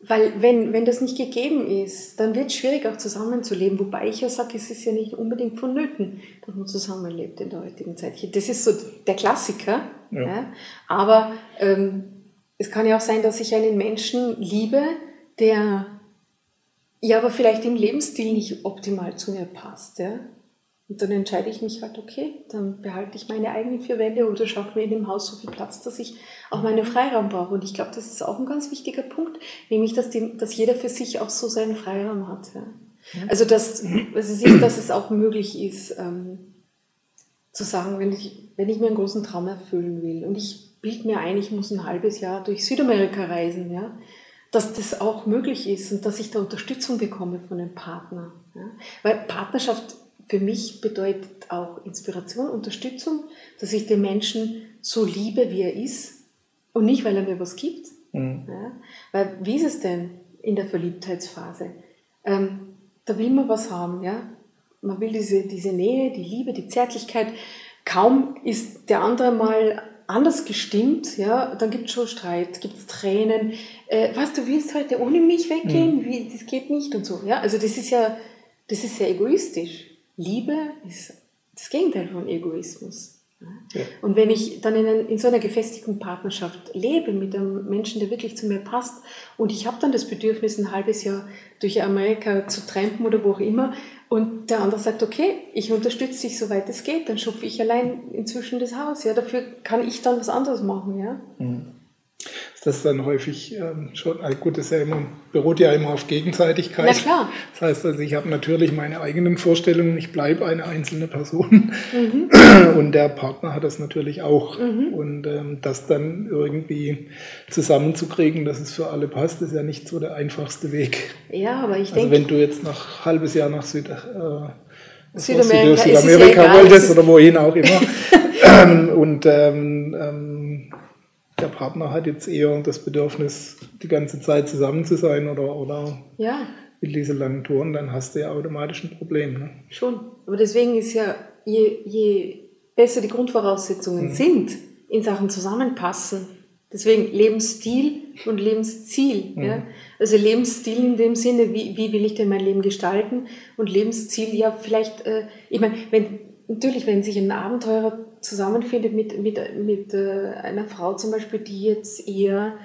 weil wenn, wenn das nicht gegeben ist, dann wird es schwierig auch zusammenzuleben. Wobei ich ja sage, es ist ja nicht unbedingt vonnöten, dass man zusammenlebt in der heutigen Zeit. Das ist so der Klassiker. Ja. ja. Aber ähm, es kann ja auch sein, dass ich einen Menschen liebe, der ja aber vielleicht im Lebensstil nicht optimal zu mir passt. Ja? Und dann entscheide ich mich halt, okay, dann behalte ich meine eigenen vier Wände oder schaffe mir in dem Haus so viel Platz, dass ich auch meinen Freiraum brauche. Und ich glaube, das ist auch ein ganz wichtiger Punkt, nämlich, dass, die, dass jeder für sich auch so seinen Freiraum hat. Ja. Also, dass, also dass es auch möglich ist, ähm, zu sagen, wenn ich, wenn ich mir einen großen Traum erfüllen will und ich bilde mir ein, ich muss ein halbes Jahr durch Südamerika reisen, ja, dass das auch möglich ist und dass ich da Unterstützung bekomme von einem Partner. Ja. Weil Partnerschaft für mich bedeutet auch Inspiration, Unterstützung, dass ich den Menschen so liebe, wie er ist und nicht, weil er mir was gibt. Mhm. Ja? Weil wie ist es denn in der Verliebtheitsphase? Ähm, da will man was haben, ja. Man will diese, diese Nähe, die Liebe, die Zärtlichkeit. Kaum ist der andere mal anders gestimmt, ja, dann gibt es schon Streit, gibt es Tränen. Äh, was, du willst heute ohne mich weggehen? Mhm. Wie, das geht nicht und so. Ja, also das ist ja, das ist ja egoistisch. Liebe ist das Gegenteil von Egoismus. Ja. Und wenn ich dann in, ein, in, so einer gefestigten Partnerschaft lebe mit einem Menschen, der wirklich zu mir passt und ich habe dann das Bedürfnis, ein halbes Jahr durch Amerika zu trampen oder wo auch immer und der andere sagt, okay, ich unterstütze dich, soweit es geht, dann schupfe ich allein inzwischen das Haus. Ja, dafür kann ich dann was anderes machen. Ja. Mhm das dann häufig ähm, schon, also gut, das ja immer, beruht ja immer auf Gegenseitigkeit. Na klar. Das heißt also, ich habe natürlich meine eigenen Vorstellungen, ich bleibe eine einzelne Person mhm. und der Partner hat das natürlich auch. Mhm. Und ähm, das dann irgendwie zusammenzukriegen, dass es für alle passt, ist ja nicht so der einfachste Weg. Ja, aber ich also denke... wenn du jetzt nach halbes Jahr nach Süd, äh, Südamerika, Südamerika ja wolltest oder wohin auch immer ähm, und ähm, ähm, der Partner hat jetzt eher das Bedürfnis, die ganze Zeit zusammen zu sein oder, oder ja. will diese langen Touren, dann hast du ja automatisch ein Problem. Ne? Schon. Aber deswegen ist ja, je, je besser die Grundvoraussetzungen mhm. sind in Sachen Zusammenpassen, deswegen Lebensstil und Lebensziel. Mhm. Ja? Also Lebensstil in dem Sinne, wie, wie will ich denn mein Leben gestalten? Und Lebensziel, ja, vielleicht, äh, ich meine, wenn, natürlich, wenn sich ein Abenteurer zusammenfindet mit, mit, mit äh, einer Frau zum Beispiel, die jetzt eher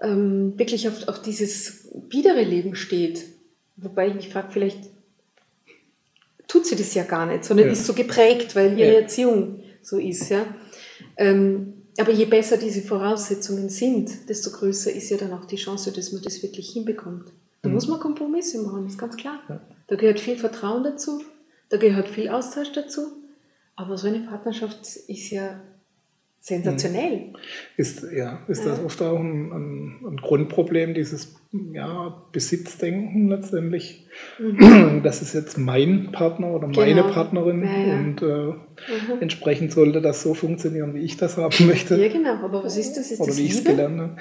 ähm, wirklich auf, auf dieses biedere Leben steht. Wobei ich mich frage, vielleicht tut sie das ja gar nicht, sondern ja. ist so geprägt, weil ihre ja. Erziehung so ist. Ja? Ähm, aber je besser diese Voraussetzungen sind, desto größer ist ja dann auch die Chance, dass man das wirklich hinbekommt. Da mhm. muss man Kompromisse machen, ist ganz klar. Ja. Da gehört viel Vertrauen dazu, da gehört viel Austausch dazu. Aber so eine Partnerschaft ist ja sensationell. Mhm. Ist, ja, ist ja. das oft auch ein, ein, ein, Grundproblem, dieses ja, Besitzdenken letztendlich. Mhm. Das ist jetzt mein Partner oder genau. meine Partnerin ja, ja. und äh, mhm. entsprechend sollte das so funktionieren, wie ich das haben möchte. Ja, genau, aber was ist das? Ist oder das wie ich es gelernt habe.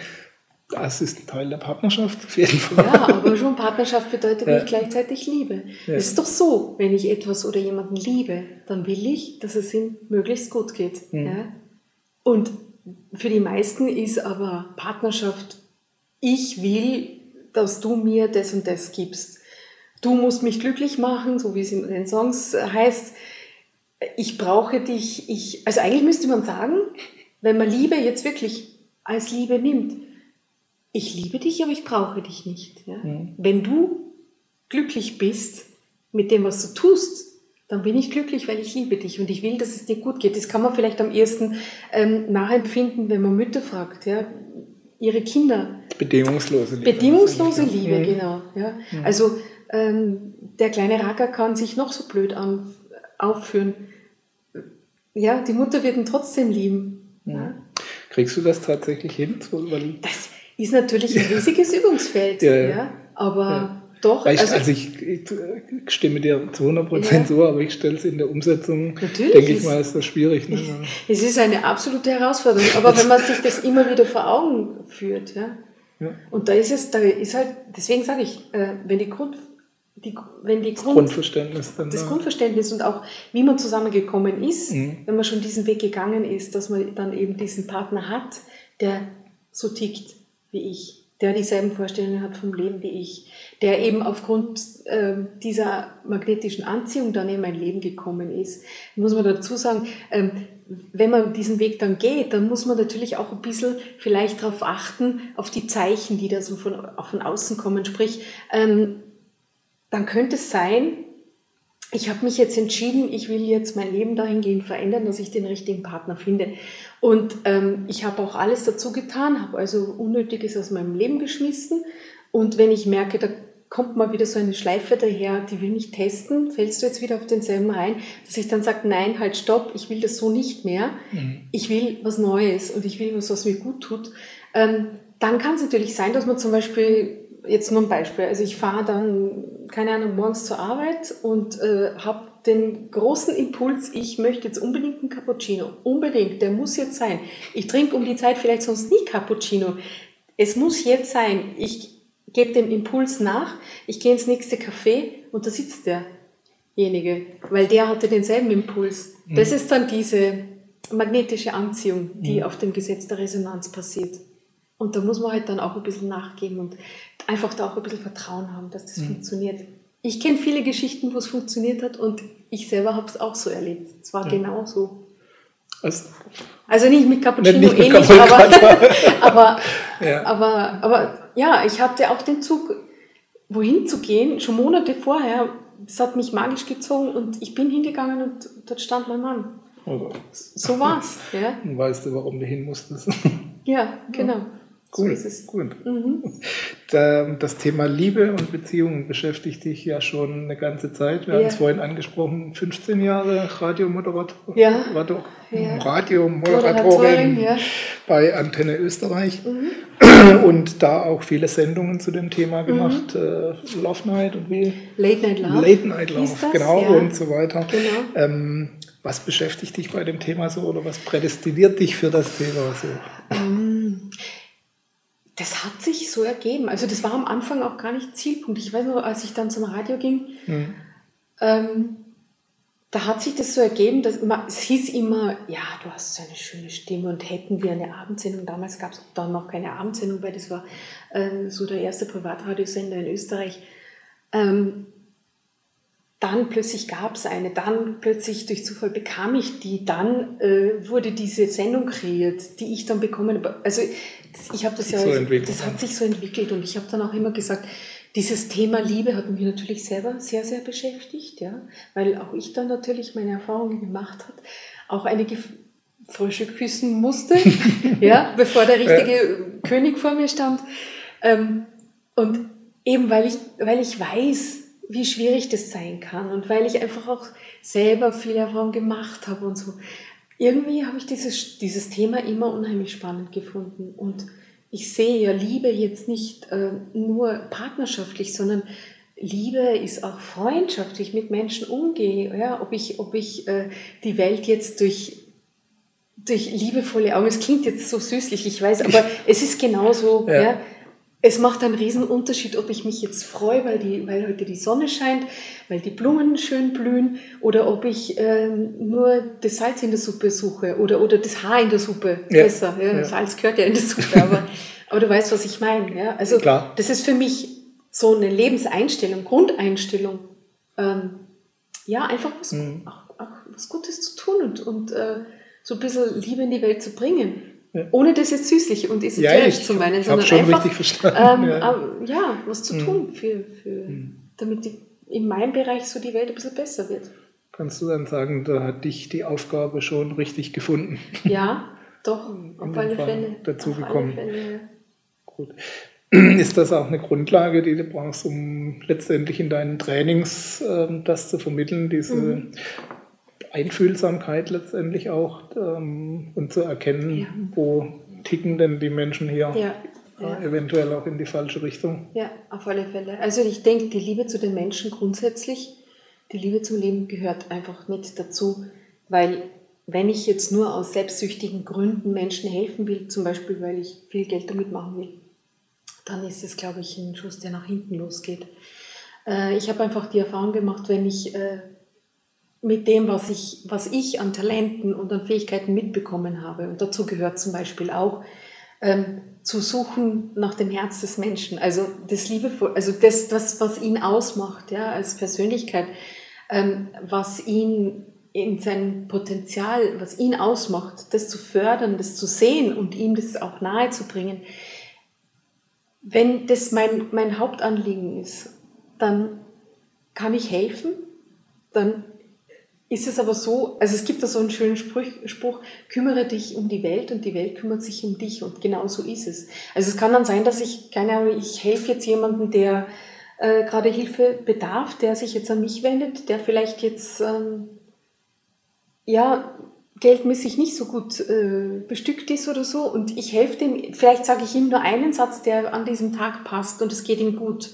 Das ist ein Teil der Partnerschaft, auf jeden Fall. Ja, aber schon Partnerschaft bedeutet ja. nicht gleichzeitig Liebe. Ja. Es ist doch so, wenn ich etwas oder jemanden liebe, dann will ich, dass es ihm möglichst gut geht. Mhm. Ja? Und für die meisten ist aber Partnerschaft, ich will, dass du mir das und das gibst. Du musst mich glücklich machen, so wie es in den Songs heißt. Ich brauche dich, ich, also eigentlich müsste man sagen, wenn man Liebe jetzt wirklich als Liebe nimmt, ich liebe dich, aber ich brauche dich nicht. Ja? Mhm. Wenn du glücklich bist mit dem, was du tust, dann bin ich glücklich, weil ich liebe dich und ich will, dass es dir gut geht. Das kann man vielleicht am ersten ähm, nachempfinden, wenn man Mütter fragt, ja, ihre Kinder. Bedingungslose Liebe. Bedingungslose Liebe, mhm. genau. Ja. Mhm. Also ähm, der kleine Racker kann sich noch so blöd an, aufführen. Ja, die Mutter wird ihn trotzdem lieben. Mhm. Ja. Kriegst du das tatsächlich hin? das ist natürlich ein riesiges Übungsfeld, ja, ja. aber ja. doch. Ich, also, also ich, ich, stimme dir zu 100 Prozent so, aber ich stelle es in der Umsetzung, denke ich mal, ist das schwierig. Ne? Es ist eine absolute Herausforderung, aber wenn man sich das immer wieder vor Augen führt, ja. Und da ist es, da ist halt, deswegen sage ich, äh, wenn die Grund die, wenn die Grund, Grundverständnis dann, das Grundverständnis und auch wie man zusammengekommen ist, mhm. wenn man schon diesen Weg gegangen ist, dass man dann eben diesen Partner hat, der so tickt wie ich, der dieselben Vorstellungen hat vom Leben wie ich, der eben aufgrund äh, dieser magnetischen Anziehung dann in mein Leben gekommen ist. Muss man dazu sagen, ähm, wenn man diesen Weg dann geht, dann muss man natürlich auch ein bisschen vielleicht darauf achten, auf die Zeichen, die da so von, von außen kommen. Sprich, ähm, dann könnte es sein, ich habe mich jetzt entschieden, ich will jetzt mein Leben dahingehend verändern, dass ich den richtigen Partner finde. Und ähm, ich habe auch alles dazu getan, habe also Unnötiges aus meinem Leben geschmissen. Und wenn ich merke, da kommt mal wieder so eine Schleife daher, die will mich testen, fällst du jetzt wieder auf denselben rein, dass ich dann sage, nein, halt, stopp, ich will das so nicht mehr. Mhm. Ich will was Neues und ich will was, was mir gut tut. Ähm, dann kann es natürlich sein, dass man zum Beispiel, jetzt nur ein Beispiel, also ich fahre dann, keine Ahnung, morgens zur Arbeit und äh, habe den großen Impuls, ich möchte jetzt unbedingt einen Cappuccino. Unbedingt, der muss jetzt sein. Ich trinke um die Zeit vielleicht sonst nie Cappuccino. Es muss jetzt sein. Ich gebe dem Impuls nach, ich gehe ins nächste Café und da sitzt derjenige, weil der hatte denselben Impuls. Mhm. Das ist dann diese magnetische Anziehung, die mhm. auf dem Gesetz der Resonanz passiert. Und da muss man halt dann auch ein bisschen nachgeben und einfach da auch ein bisschen Vertrauen haben, dass das mhm. funktioniert. Ich kenne viele Geschichten, wo es funktioniert hat und ich selber habe es auch so erlebt. Es war ja. genau so. Also, also nicht mit Cappuccino nicht mit ähnlich, aber, aber, ja. aber, aber ja, ich hatte auch den Zug, wohin zu gehen, schon Monate vorher. Das hat mich magisch gezogen und ich bin hingegangen und dort stand mein Mann. Also, so war's. Ja. Weißt du, warum du hin musstest? Ja, genau. Cool, so ist gut. Mhm. Das Thema Liebe und Beziehungen beschäftigt dich ja schon eine ganze Zeit. Wir ja. haben es vorhin angesprochen, 15 Jahre Radiomoderator, ja. Radio, ja. Radiomoderatorin ja. bei Antenne Österreich mhm. und da auch viele Sendungen zu dem Thema gemacht. Mhm. Love Night und wie? Late Night Love. Late Night Love, genau, und so weiter. Genau. Ähm, was beschäftigt dich bei dem Thema so oder was prädestiniert dich für das Thema so? Ähm, das hat sich so ergeben. Also das war am Anfang auch gar nicht Zielpunkt. Ich weiß noch, als ich dann zum Radio ging, mhm. ähm, da hat sich das so ergeben, dass man, es hieß immer, ja, du hast so eine schöne Stimme und hätten wir eine Abendsendung. Damals gab es dann noch keine Abendsendung, weil das war äh, so der erste Privatradiosender in Österreich. Ähm, dann plötzlich gab es eine, dann plötzlich durch Zufall bekam ich die, dann äh, wurde diese Sendung kreiert, die ich dann bekommen habe. Also ich habe das ja, so das hat sich so entwickelt und ich habe dann auch immer gesagt, dieses Thema Liebe hat mich natürlich selber sehr, sehr beschäftigt, ja, weil auch ich dann natürlich meine Erfahrungen gemacht habe, auch einige Frösche küssen musste, ja, bevor der richtige ja. König vor mir stand. Ähm, und eben weil ich, weil ich weiß, wie schwierig das sein kann und weil ich einfach auch selber viel Erfahrung gemacht habe und so. Irgendwie habe ich dieses, dieses Thema immer unheimlich spannend gefunden und ich sehe ja Liebe jetzt nicht äh, nur partnerschaftlich, sondern Liebe ist auch freundschaftlich mit Menschen umgehe. Ja? Ob ich, ob ich äh, die Welt jetzt durch, durch liebevolle Augen, es klingt jetzt so süßlich, ich weiß, aber es ist genauso. Ja. ja? Es macht einen riesen Unterschied, ob ich mich jetzt freue, weil, die, weil heute die Sonne scheint, weil die Blumen schön blühen, oder ob ich ähm, nur das Salz in der Suppe suche oder, oder das Haar in der Suppe. Ja. Besser. Ja? ja. Salz gehört ja in der Suppe, aber, aber du weißt, was ich meine. Ja? Also Klar. das ist für mich so eine Lebenseinstellung, Grundeinstellung. Ähm, ja, einfach was, mhm. auch, auch was Gutes zu tun und, und äh, so ein bisschen Liebe in die Welt zu bringen. Ja. Ohne das jetzt süßlich und esoterisch ja, zu meinen, sondern schon einfach richtig verstanden. Ähm, ja. Ähm, ja. was zu mhm. tun, für, für, mhm. damit die, in meinem Bereich so die Welt ein bisschen besser wird. Kannst du dann sagen, da hat dich die Aufgabe schon richtig gefunden? Ja, doch, auf alle Fälle. Dazu gekommen. Gut. Ist das auch eine Grundlage, die du brauchst, um letztendlich in deinen Trainings äh, das zu vermitteln, diese mhm. Einfühlsamkeit letztendlich auch ähm, und zu erkennen, ja. wo ticken denn die Menschen hier ja. Äh, eventuell auch in die falsche Richtung. Ja, auf alle Fälle. Also ich denke, die Liebe zu den Menschen grundsätzlich, die Liebe zum Leben gehört einfach mit dazu, weil wenn ich jetzt nur aus selbstsüchtigen Gründen Menschen helfen will, zum Beispiel weil ich viel Geld damit machen will, dann ist es, glaube ich, ein Schuss, der nach hinten losgeht. Äh, ich habe einfach die Erfahrung gemacht, wenn ich äh, mit dem, was ich, was ich an Talenten und an Fähigkeiten mitbekommen habe. Und dazu gehört zum Beispiel auch ähm, zu suchen nach dem Herz des Menschen, also das Liebevoll, also das, das was ihn ausmacht, ja, als Persönlichkeit, ähm, was ihn in seinem Potenzial, was ihn ausmacht, das zu fördern, das zu sehen und ihm das auch nahe zu bringen. Wenn das mein, mein Hauptanliegen ist, dann kann ich helfen, dann ist es aber so, also es gibt da so einen schönen Spruch, Spruch, kümmere dich um die Welt und die Welt kümmert sich um dich und genau so ist es. Also es kann dann sein, dass ich, keine Ahnung, ich helfe jetzt jemandem, der äh, gerade Hilfe bedarf, der sich jetzt an mich wendet, der vielleicht jetzt, ähm, ja, geldmäßig nicht so gut äh, bestückt ist oder so und ich helfe dem, vielleicht sage ich ihm nur einen Satz, der an diesem Tag passt und es geht ihm gut.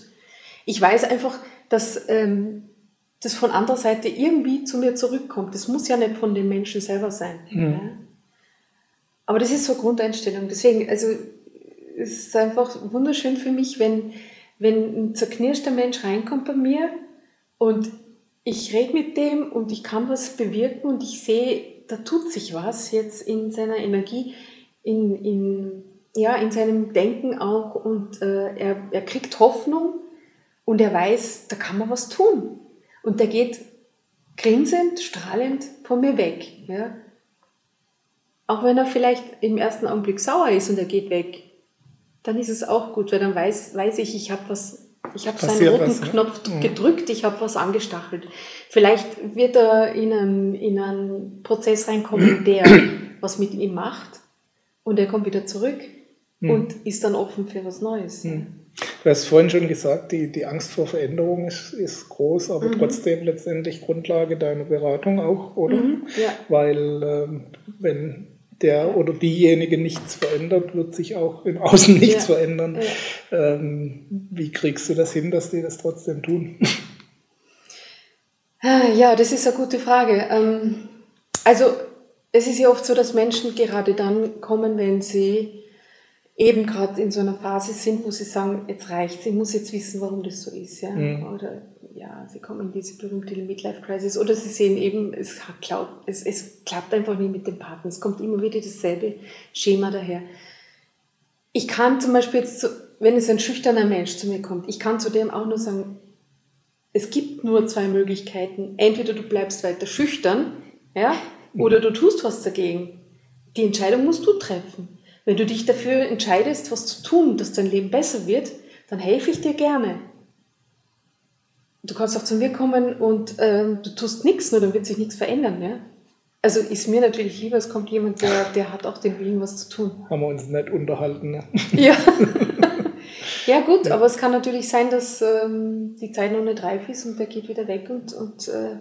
Ich weiß einfach, dass ähm, das von anderer Seite irgendwie zu mir zurückkommt. Das muss ja nicht von den Menschen selber sein. Mhm. Ja? Aber das ist so eine Grundeinstellung. Deswegen, also es ist einfach wunderschön für mich, wenn, wenn ein zerknirschter Mensch reinkommt bei mir und ich rede mit dem und ich kann was bewirken und ich sehe, da tut sich was jetzt in seiner Energie, in, in, ja, in seinem Denken auch und äh, er, er kriegt Hoffnung und er weiß, da kann man was tun. Und der geht grinsend, strahlend von mir weg. Ja? Auch wenn er vielleicht im ersten Augenblick sauer ist und er geht weg, dann ist es auch gut, weil dann weiß, weiß ich, ich habe was, ich habe seinen roten was, Knopf ja? Mhm. gedrückt, ich habe was angestachelt. Vielleicht wird er in einen, in einen Prozess reinkommen, der was mit ihm macht und er kommt wieder zurück mhm. und ist dann offen für was Neues. Mhm. Du hast vorhin schon gesagt, die, die Angst vor Veränderung ist, ist groß, aber mhm. trotzdem letztendlich Grundlage deiner Beratung auch, oder? Mhm, ja. Weil ähm, wenn der oder diejenige nichts verändert, wird sich auch im Außen nichts ja. verändern. Ja. Ähm, wie kriegst du das hin, dass die das trotzdem tun? Ja, das ist eine gute Frage. Ähm, also es ist ja oft so, dass Menschen gerade dann kommen, wenn sie eben gerade in so einer Phase sind, wo sie sagen, jetzt reicht ich muss jetzt wissen, warum das so ist. Ja? Mhm. Oder ja, sie kommen in diese berühmte Midlife-Crisis oder sie sehen eben, es, klappt, es, es klappt einfach nie mit dem Partner. Es kommt immer wieder dasselbe Schema daher. Ich kann zum Beispiel jetzt, zu, wenn es ein schüchterner Mensch zu mir kommt, ich kann zu dem auch nur sagen, es gibt nur zwei Möglichkeiten. Entweder du bleibst weiter schüchtern, ja, oder du tust was dagegen. Die Entscheidung musst du treffen. Wenn du dich dafür entscheidest, was zu tun, dass dein Leben besser wird, dann helfe ich dir gerne. Du kannst auch zu mir kommen und äh, du tust nichts, nur dann wird sich nichts verändern. Ja? Also ist mir natürlich lieber, es kommt jemand, der, der hat auch den Willen, was zu tun. Haben wir uns nicht unterhalten. Ne? Ja. Ja gut, aber es kann natürlich sein, dass ähm, die Zeit noch nicht reif ist und der geht wieder weg und, und äh,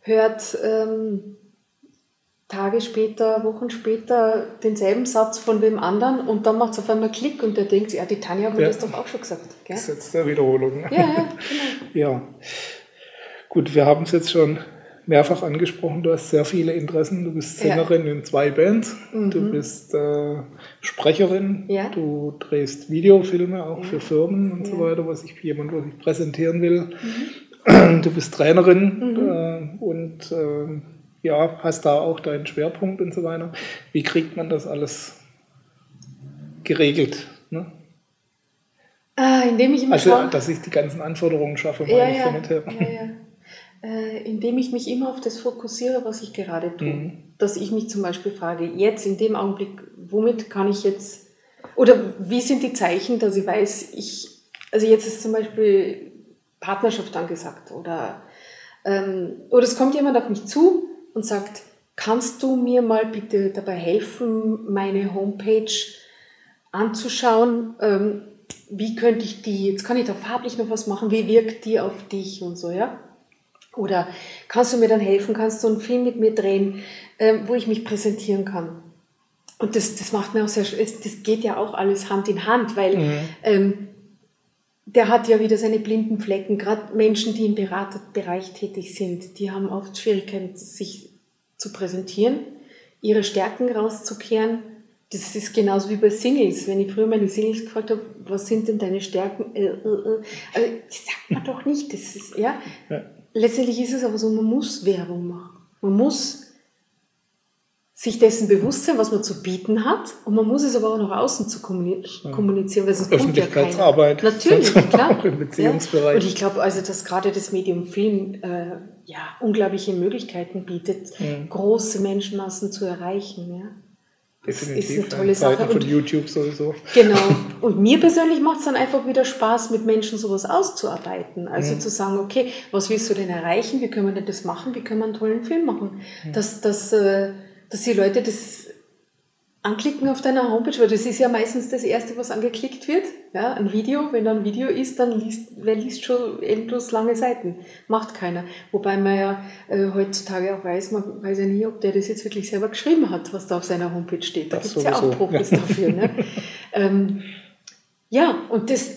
hört ähm, Tage später, Wochen später denselben Satz von wem anderen und dann macht es auf einmal Klick und der denkt, ja, die Tanja hat ja. das doch auch schon gesagt. Gell? Das ist jetzt der Wiederholung. Ja, ja, genau. ja. Gut, wir haben es jetzt schon mehrfach angesprochen, du hast sehr viele Interessen. Du bist Sängerin ja. in zwei Bands, mhm. du bist äh, Sprecherin, ja. du drehst Videofilme auch ja. für Firmen und so weiter, was ich jemand, was ich präsentieren will. Mhm. Du bist Trainerin mhm. äh, und äh, ja, hast da auch deinen Schwerpunkt und so weiter. Wie kriegt man das alles geregelt? Ne? Ah, indem ich immer Also, dass ich die ganzen Anforderungen schaffe, meine ja, ich damit her. Ja, ja äh, indem ich mich immer auf das fokussiere, was ich gerade tue. Mhm. Dass ich mich zum Beispiel frage, jetzt in dem Augenblick, womit kann ich jetzt, oder wie sind die Zeichen, dass ich weiß, ich, also jetzt ist zum Beispiel Partnerschaft angesagt oder, ähm, oder es kommt jemand auf mich zu und sagt, kannst du mir mal bitte dabei helfen, meine Homepage anzuschauen? Ähm, wie könnte ich die, jetzt kann ich da farblich noch was machen, wie wirkt die auf dich und so, ja? Oder kannst du mir dann helfen, kannst du einen Film mit mir drehen, ähm, wo ich mich präsentieren kann? Und das, das macht mir auch sehr, das geht ja auch alles Hand in Hand, weil mhm. ähm, der hat ja wieder seine blinden Flecken. Gerade Menschen, die im Beraterbereich tätig sind, die haben oft Schwierigkeiten, sich zu präsentieren, ihre Stärken rauszukehren. Das ist genauso wie bei Singles. Wenn ich früher meine Singles gefragt habe, was sind denn deine Stärken? Äh, äh, äh. Also, das sagt man doch nicht. Das ist, ja. ja letztendlich ist es aber so, man muss Werbung machen. Man muss sich dessen bewusst sein, was man zu bieten hat, und man muss es aber auch nach außen zu kommunizieren, weil sonst Öffentlichkeitsarbeit. Ja Natürlich, klar. Auch im Beziehungsbereich. Ja. Und ich glaube also, dass gerade das Medium Film äh, ja unglaubliche Möglichkeiten bietet, mhm. große Menschenmassen zu erreichen. Ja. Definitiv. Ist eine tolle Sache. von YouTube sowieso. Genau. Und mir persönlich macht es dann einfach wieder Spaß, mit Menschen sowas auszuarbeiten. Also mhm. zu sagen, okay, was willst du denn erreichen? Wie können wir denn das machen? Wie können wir einen tollen Film machen? Mhm. Dass, dass, äh, dass die Leute das anklicken auf deiner Homepage, weil das ist ja meistens das Erste, was angeklickt wird. Ja, ein Video, wenn da ein Video ist, dann liest, wer liest schon endlos lange Seiten? Macht keiner. Wobei man ja äh, heutzutage auch weiß, man weiß ja nie, ob der das jetzt wirklich selber geschrieben hat, was da auf seiner Homepage steht. Da gibt es ja auch Profis dafür. Ne? ähm, ja, und das,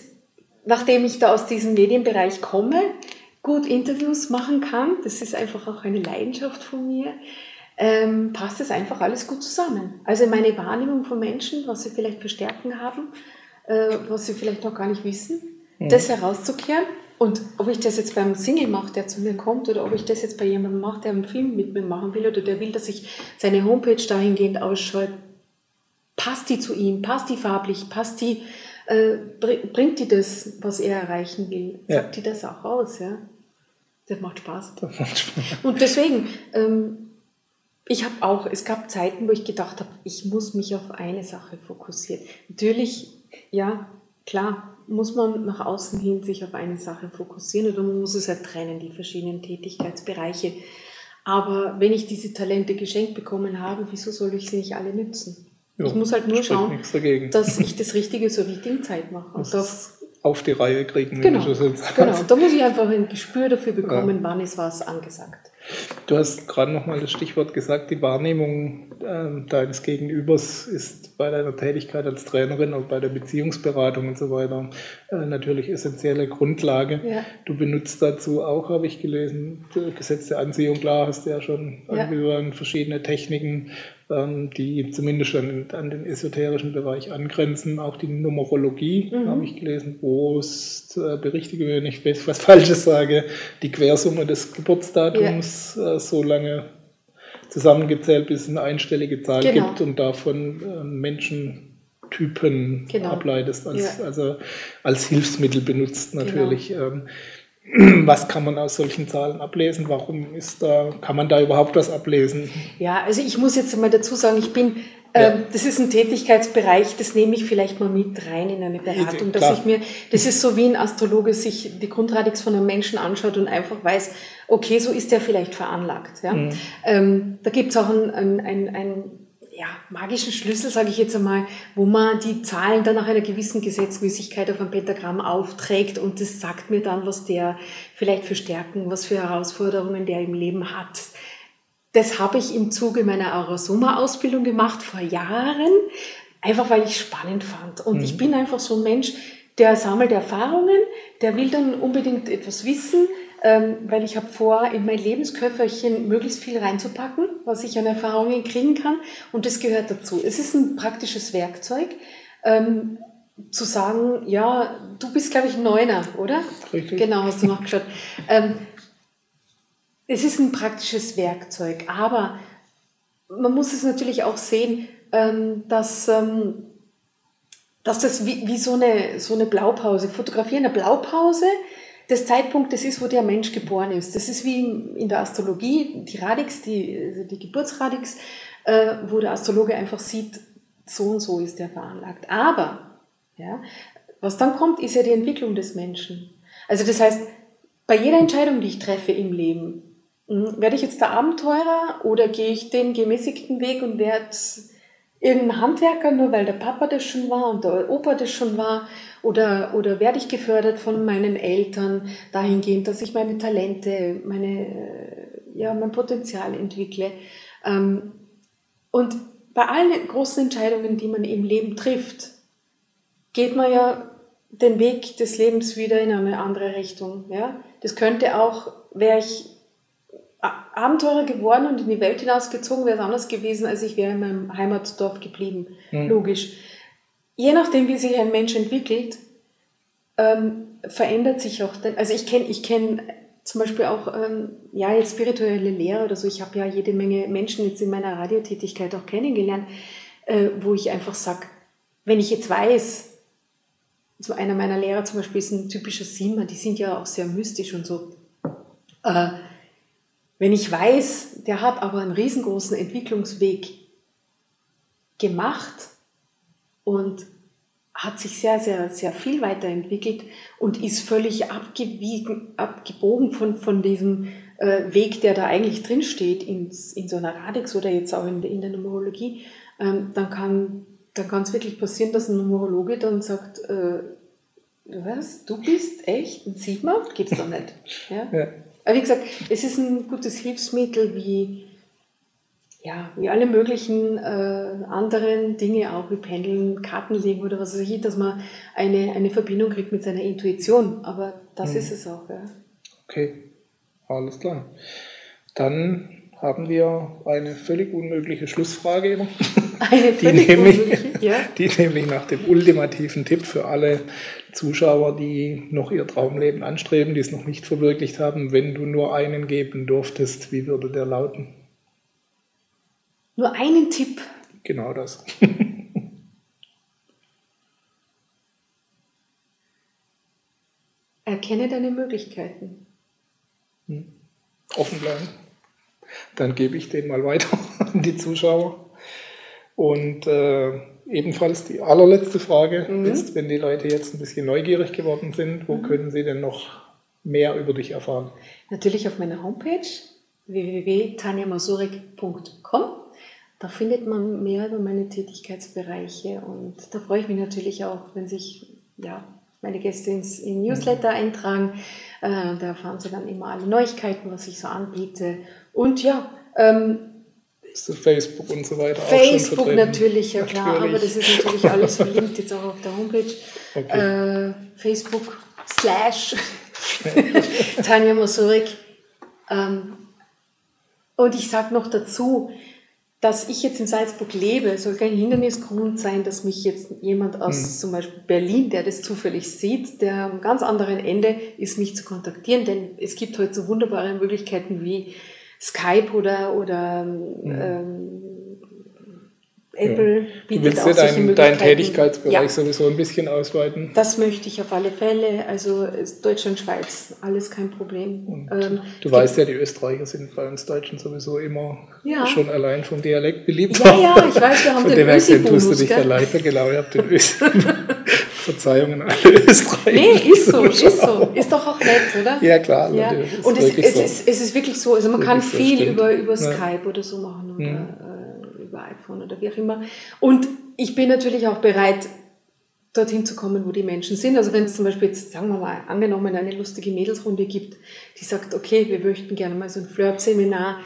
nachdem ich da aus diesem Medienbereich komme, gut Interviews machen kann, das ist einfach auch eine Leidenschaft von mir, ähm, passt es einfach alles gut zusammen. Also meine Wahrnehmung von Menschen, was sie vielleicht für Stärken haben, äh, was sie vielleicht noch gar nicht wissen, mhm. das herauszukehren. Und ob ich das jetzt beim Single mache, der zu mir kommt, oder ob ich das jetzt bei jemandem mache, der einen Film mit mir machen will, oder der will, dass ich seine Homepage dahingehend ausschaue, passt die zu ihm, passt die farblich, passt die, äh, bringt die das, was er erreichen will, sagt ja. die das auch aus, ja. Das macht Spaß. Das macht Spaß. Und deswegen, ähm, ich habe auch, es gab Zeiten, wo ich gedacht habe, ich muss mich auf eine Sache fokussieren. Natürlich, ja, klar, muss man nach außen hin sich auf eine Sache fokussieren oder man muss es halt trennen, die verschiedenen Tätigkeitsbereiche. Aber wenn ich diese Talente geschenkt bekommen habe, wieso soll ich sie nicht alle nützen? Ja, ich muss halt nur schauen, dass ich das Richtige zur richtigen Zeit mache. Und das auf die Reihe kriegen. Genau, genau. Da muss ich einfach ein Gespür dafür bekommen, ja. wann ist was angesagt. Du hast gerade nochmal das Stichwort gesagt, die Wahrnehmung äh, deines Gegenübers ist bei deiner Tätigkeit als Trainerin und bei der Beziehungsberatung und so weiter äh, natürlich essentielle Grundlage. Ja. Du benutzt dazu auch, habe ich gelesen, Gesetz der Anziehung, klar, hast du ja schon ja. verschiedene Techniken, die zumindest an, an, den esoterischen Bereich angrenzen. Auch die Numerologie, mhm. habe ich gelesen, wo es, äh, berichtige, wenn ich was Falsches sage, die Quersumme des Geburtsdatums ja. äh, so lange zusammengezählt, bis es eine einstellige Zahl genau. gibt und davon äh, Menschentypen genau. ableitest, als, ja. also als Hilfsmittel benutzt natürlich. Genau. Ähm, was kann man aus solchen Zahlen ablesen? Warum ist da, kann man da überhaupt was ablesen? Ja, also ich muss jetzt mal dazu sagen, ich bin, ja. ähm, das ist ein Tätigkeitsbereich, das nehme ich vielleicht mal mit rein in eine Beratung, dass Klar. ich mir, das ist so wie ein Astrologe sich die Grundradix von einem Menschen anschaut und einfach weiß, okay, so ist der vielleicht veranlagt. Ja? Mhm. Ähm, da gibt es auch ein, ein, ein, ein ja, magischen Schlüssel, sage ich jetzt einmal, wo man die Zahlen dann nach einer gewissen Gesetzmäßigkeit auf ein Pentagramm aufträgt und das sagt mir dann, was der vielleicht für Stärken, was für Herausforderungen der im Leben hat. Das habe ich im Zuge meiner Aurosoma-Ausbildung gemacht vor Jahren, einfach weil ich spannend fand. Und mhm. ich bin einfach so ein Mensch, der sammelt Erfahrungen, der will dann unbedingt etwas wissen, ähm, weil ich habe vor, in mein Lebensköfferchen möglichst viel reinzupacken, was ich an Erfahrungen kriegen kann. Und das gehört dazu. Es ist ein praktisches Werkzeug, ähm, zu sagen, ja, du bist, glaube ich, Neuner, oder? Richtig. Genau, hast du noch geschaut. Ähm, es ist ein praktisches Werkzeug, aber man muss es natürlich auch sehen, ähm, dass, ähm, dass das wie, wie so, eine, so eine Blaupause, fotografieren eine Blaupause des Zeitpunktes ist, wo der Mensch geboren ist. Das ist wie in der Astrologie, die Radix, die, also die Geburtsradix, äh, wo der Astrologe einfach sieht, so und so ist der veranlagt. Aber, ja, was dann kommt, ist ja die Entwicklung des Menschen. Also das heißt, bei jeder Entscheidung, die ich treffe im Leben, hm, werde ich jetzt der Abenteurer oder gehe ich den gemäßigten Weg und werde irgendein Handwerker, nur weil der Papa das schon war und der Opa das schon war? Oder, oder werde ich gefördert von meinen Eltern dahingehend, dass ich meine Talente, meine, ja, mein Potenzial entwickle? Ähm, und bei allen großen Entscheidungen, die man im Leben trifft, geht man ja den Weg des Lebens wieder in eine andere Richtung. Ja? Das könnte auch, wäre ich Abenteurer geworden und in die Welt hinausgezogen, wäre es anders gewesen, als ich wäre in meinem Heimatdorf geblieben. Mhm. Logisch. Je nachdem, wie sich ein Mensch entwickelt, ähm, verändert sich auch. Den, also ich kenne ich kenn zum Beispiel auch ähm, ja jetzt spirituelle Lehrer oder so. Ich habe ja jede Menge Menschen jetzt in meiner Radiotätigkeit auch kennengelernt, äh, wo ich einfach sage, wenn ich jetzt weiß, so einer meiner Lehrer zum Beispiel ist ein typischer Simmer, die sind ja auch sehr mystisch und so. Äh, wenn ich weiß, der hat aber einen riesengroßen Entwicklungsweg gemacht und hat sich sehr, sehr, sehr viel weiterentwickelt und ist völlig abgewiegen, abgebogen von, von diesem äh, Weg, der da eigentlich drinsteht, in, in so einer Radix oder jetzt auch in, in der Numerologie, ähm, dann kann dann kann es wirklich passieren, dass ein Numerologe dann sagt, äh, was, du bist echt ein Sigma? Gibt's doch nicht. Ja? ja. Aber wie gesagt, es ist ein gutes Hilfsmittel wie, ja, wie alle möglichen äh, anderen Dinge auch, wie Pendeln, Karten legen oder was weiß ich, dass man eine, eine Verbindung kriegt mit seiner Intuition. Aber das mhm. ist es auch. Ja. Okay, alles klar. Dann haben wir eine völlig unmögliche Schlussfrage. Eine die, nämlich, ja. die nämlich nach dem ultimativen Tipp für alle Zuschauer, die noch ihr Traumleben anstreben, die es noch nicht verwirklicht haben, wenn du nur einen geben durftest, wie würde der lauten? Nur einen Tipp. Genau das. Erkenne deine Möglichkeiten. Hm. Offen bleiben. Dann gebe ich den mal weiter an die Zuschauer. Und äh, ebenfalls die allerletzte Frage mhm. ist, wenn die Leute jetzt ein bisschen neugierig geworden sind, wo mhm. können sie denn noch mehr über dich erfahren? Natürlich auf meiner Homepage www.tanjamasurek.com. Da findet man mehr über meine Tätigkeitsbereiche und da freue ich mich natürlich auch, wenn sich ja, meine Gäste ins in Newsletter mhm. eintragen. Äh, da erfahren sie dann immer alle Neuigkeiten, was ich so anbiete. Und ja, ähm, Facebook und so weiter Facebook natürlich, ja klar, natürlich. aber das ist natürlich alles verlinkt jetzt auch auf der Homepage. Okay. Äh, Facebook slash Tanja Mosorik. Ähm, und ich sage noch dazu, dass ich jetzt in Salzburg lebe, soll kein Hindernisgrund sein, dass mich jetzt jemand aus mhm. zum Beispiel Berlin, der das zufällig sieht, der am ganz anderen Ende ist, mich zu kontaktieren, denn es gibt heute so wunderbare Möglichkeiten wie Skype oder, oder mhm. ähm, Apple ja. bietet du willst dein, deinen Tätigkeitsbereich ja. sowieso ein bisschen ausweiten? Das möchte ich auf alle Fälle. Also Deutschland, Schweiz, alles kein Problem. Ähm, du weißt ja, die Österreicher sind bei uns Deutschen sowieso immer ja. schon allein vom Dialekt beliebt. Ja, ja, ich weiß, wir haben Von den Ösi-Bonus. tust du dich ja leichter, genau, ihr habt den Ösi. Verzeihung an alle Österreicher. Nee, ist so, ist so. Ist doch auch nett, oder? Ja, klar. Ja. Und es, es, so. ist, es ist wirklich so, also man kann viel so, über, über Skype oder so machen. Oder, hm. über iPhone oder wie auch immer. Und ich bin natürlich auch bereit, dorthin zu kommen, wo die Menschen sind. Also wenn es zum Beispiel jetzt, sagen wir mal, angenommen eine lustige Mädelsrunde gibt, die sagt, okay, wir möchten gerne mal so ein Flirt-Seminar,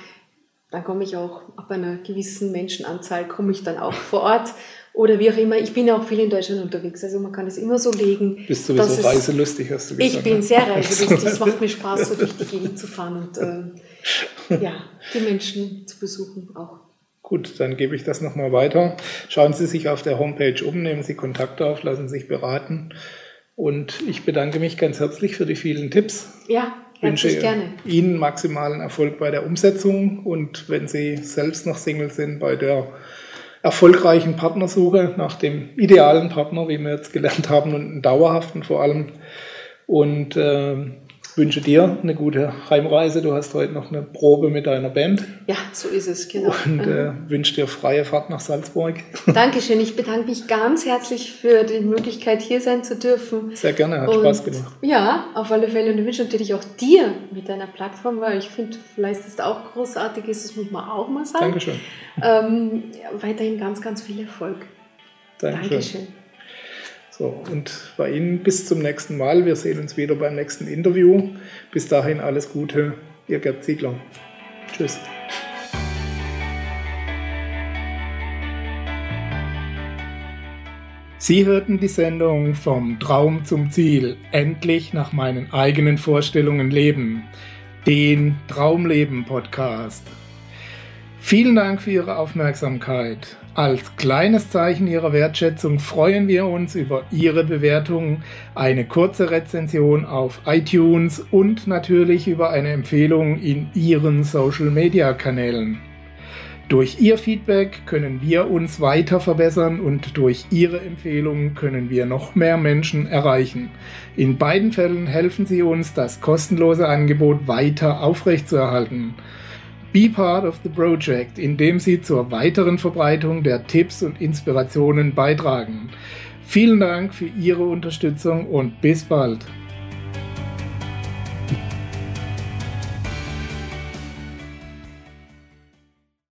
dann komme ich auch ab einer gewissen Menschenanzahl, komme ich dann auch vor Ort oder wie auch immer. Ich bin ja auch viel in Deutschland unterwegs, also man kann es immer so legen. Bist du sowieso reiselustig, hast du gesagt. Ich bin ne? sehr reiselustig, es macht mir Spaß, so durch die Gegend zu fahren und äh, ja, die Menschen zu besuchen auch. Gut, dann gebe ich das nochmal weiter. Schauen Sie sich auf der Homepage um, nehmen Sie Kontakt auf, lassen sich beraten. Und ich bedanke mich ganz herzlich für die vielen Tipps. Ja, herzlich gerne. Ihnen maximalen Erfolg bei der Umsetzung und wenn Sie selbst noch Single sind, bei der erfolgreichen Partnersuche nach dem idealen Partner, wie wir jetzt gelernt haben, und einen dauerhaften vor allem. Und äh, wünsche dir eine gute Heimreise. Du hast heute noch eine Probe mit deiner Band. Ja, so ist es, genau. Und äh, wünsche dir freie Fahrt nach Salzburg. Dankeschön. Ich bedanke mich ganz herzlich für die Möglichkeit, hier sein zu dürfen. Sehr gerne, hat Und, Spaß gemacht. Ja, auf alle Fälle. Und ich wünsche natürlich auch dir mit deiner Plattform, weil ich finde, vielleicht ist auch großartig ist, das muss man auch mal sagen. Dankeschön. Ähm, weiterhin ganz, ganz viel Erfolg. Dankeschön. Dankeschön. So, und bei Ihnen bis zum nächsten Mal. Wir sehen uns wieder beim nächsten Interview. Bis dahin alles Gute, Ihr Gerd Ziegler. Tschüss. Sie hörten die Sendung Vom Traum zum Ziel, endlich nach meinen eigenen Vorstellungen leben, den Traumleben Podcast. Vielen Dank für Ihre Aufmerksamkeit. Als kleines Zeichen Ihrer Wertschätzung freuen wir uns über Ihre Bewertung, eine kurze Rezension auf iTunes und natürlich über eine Empfehlung in Ihren Social-Media-Kanälen. Durch Ihr Feedback können wir uns weiter verbessern und durch Ihre Empfehlungen können wir noch mehr Menschen erreichen. In beiden Fällen helfen Sie uns, das kostenlose Angebot weiter aufrechtzuerhalten. Be part of the project, indem Sie zur weiteren Verbreitung der Tipps und Inspirationen beitragen. Vielen Dank für Ihre Unterstützung und bis bald.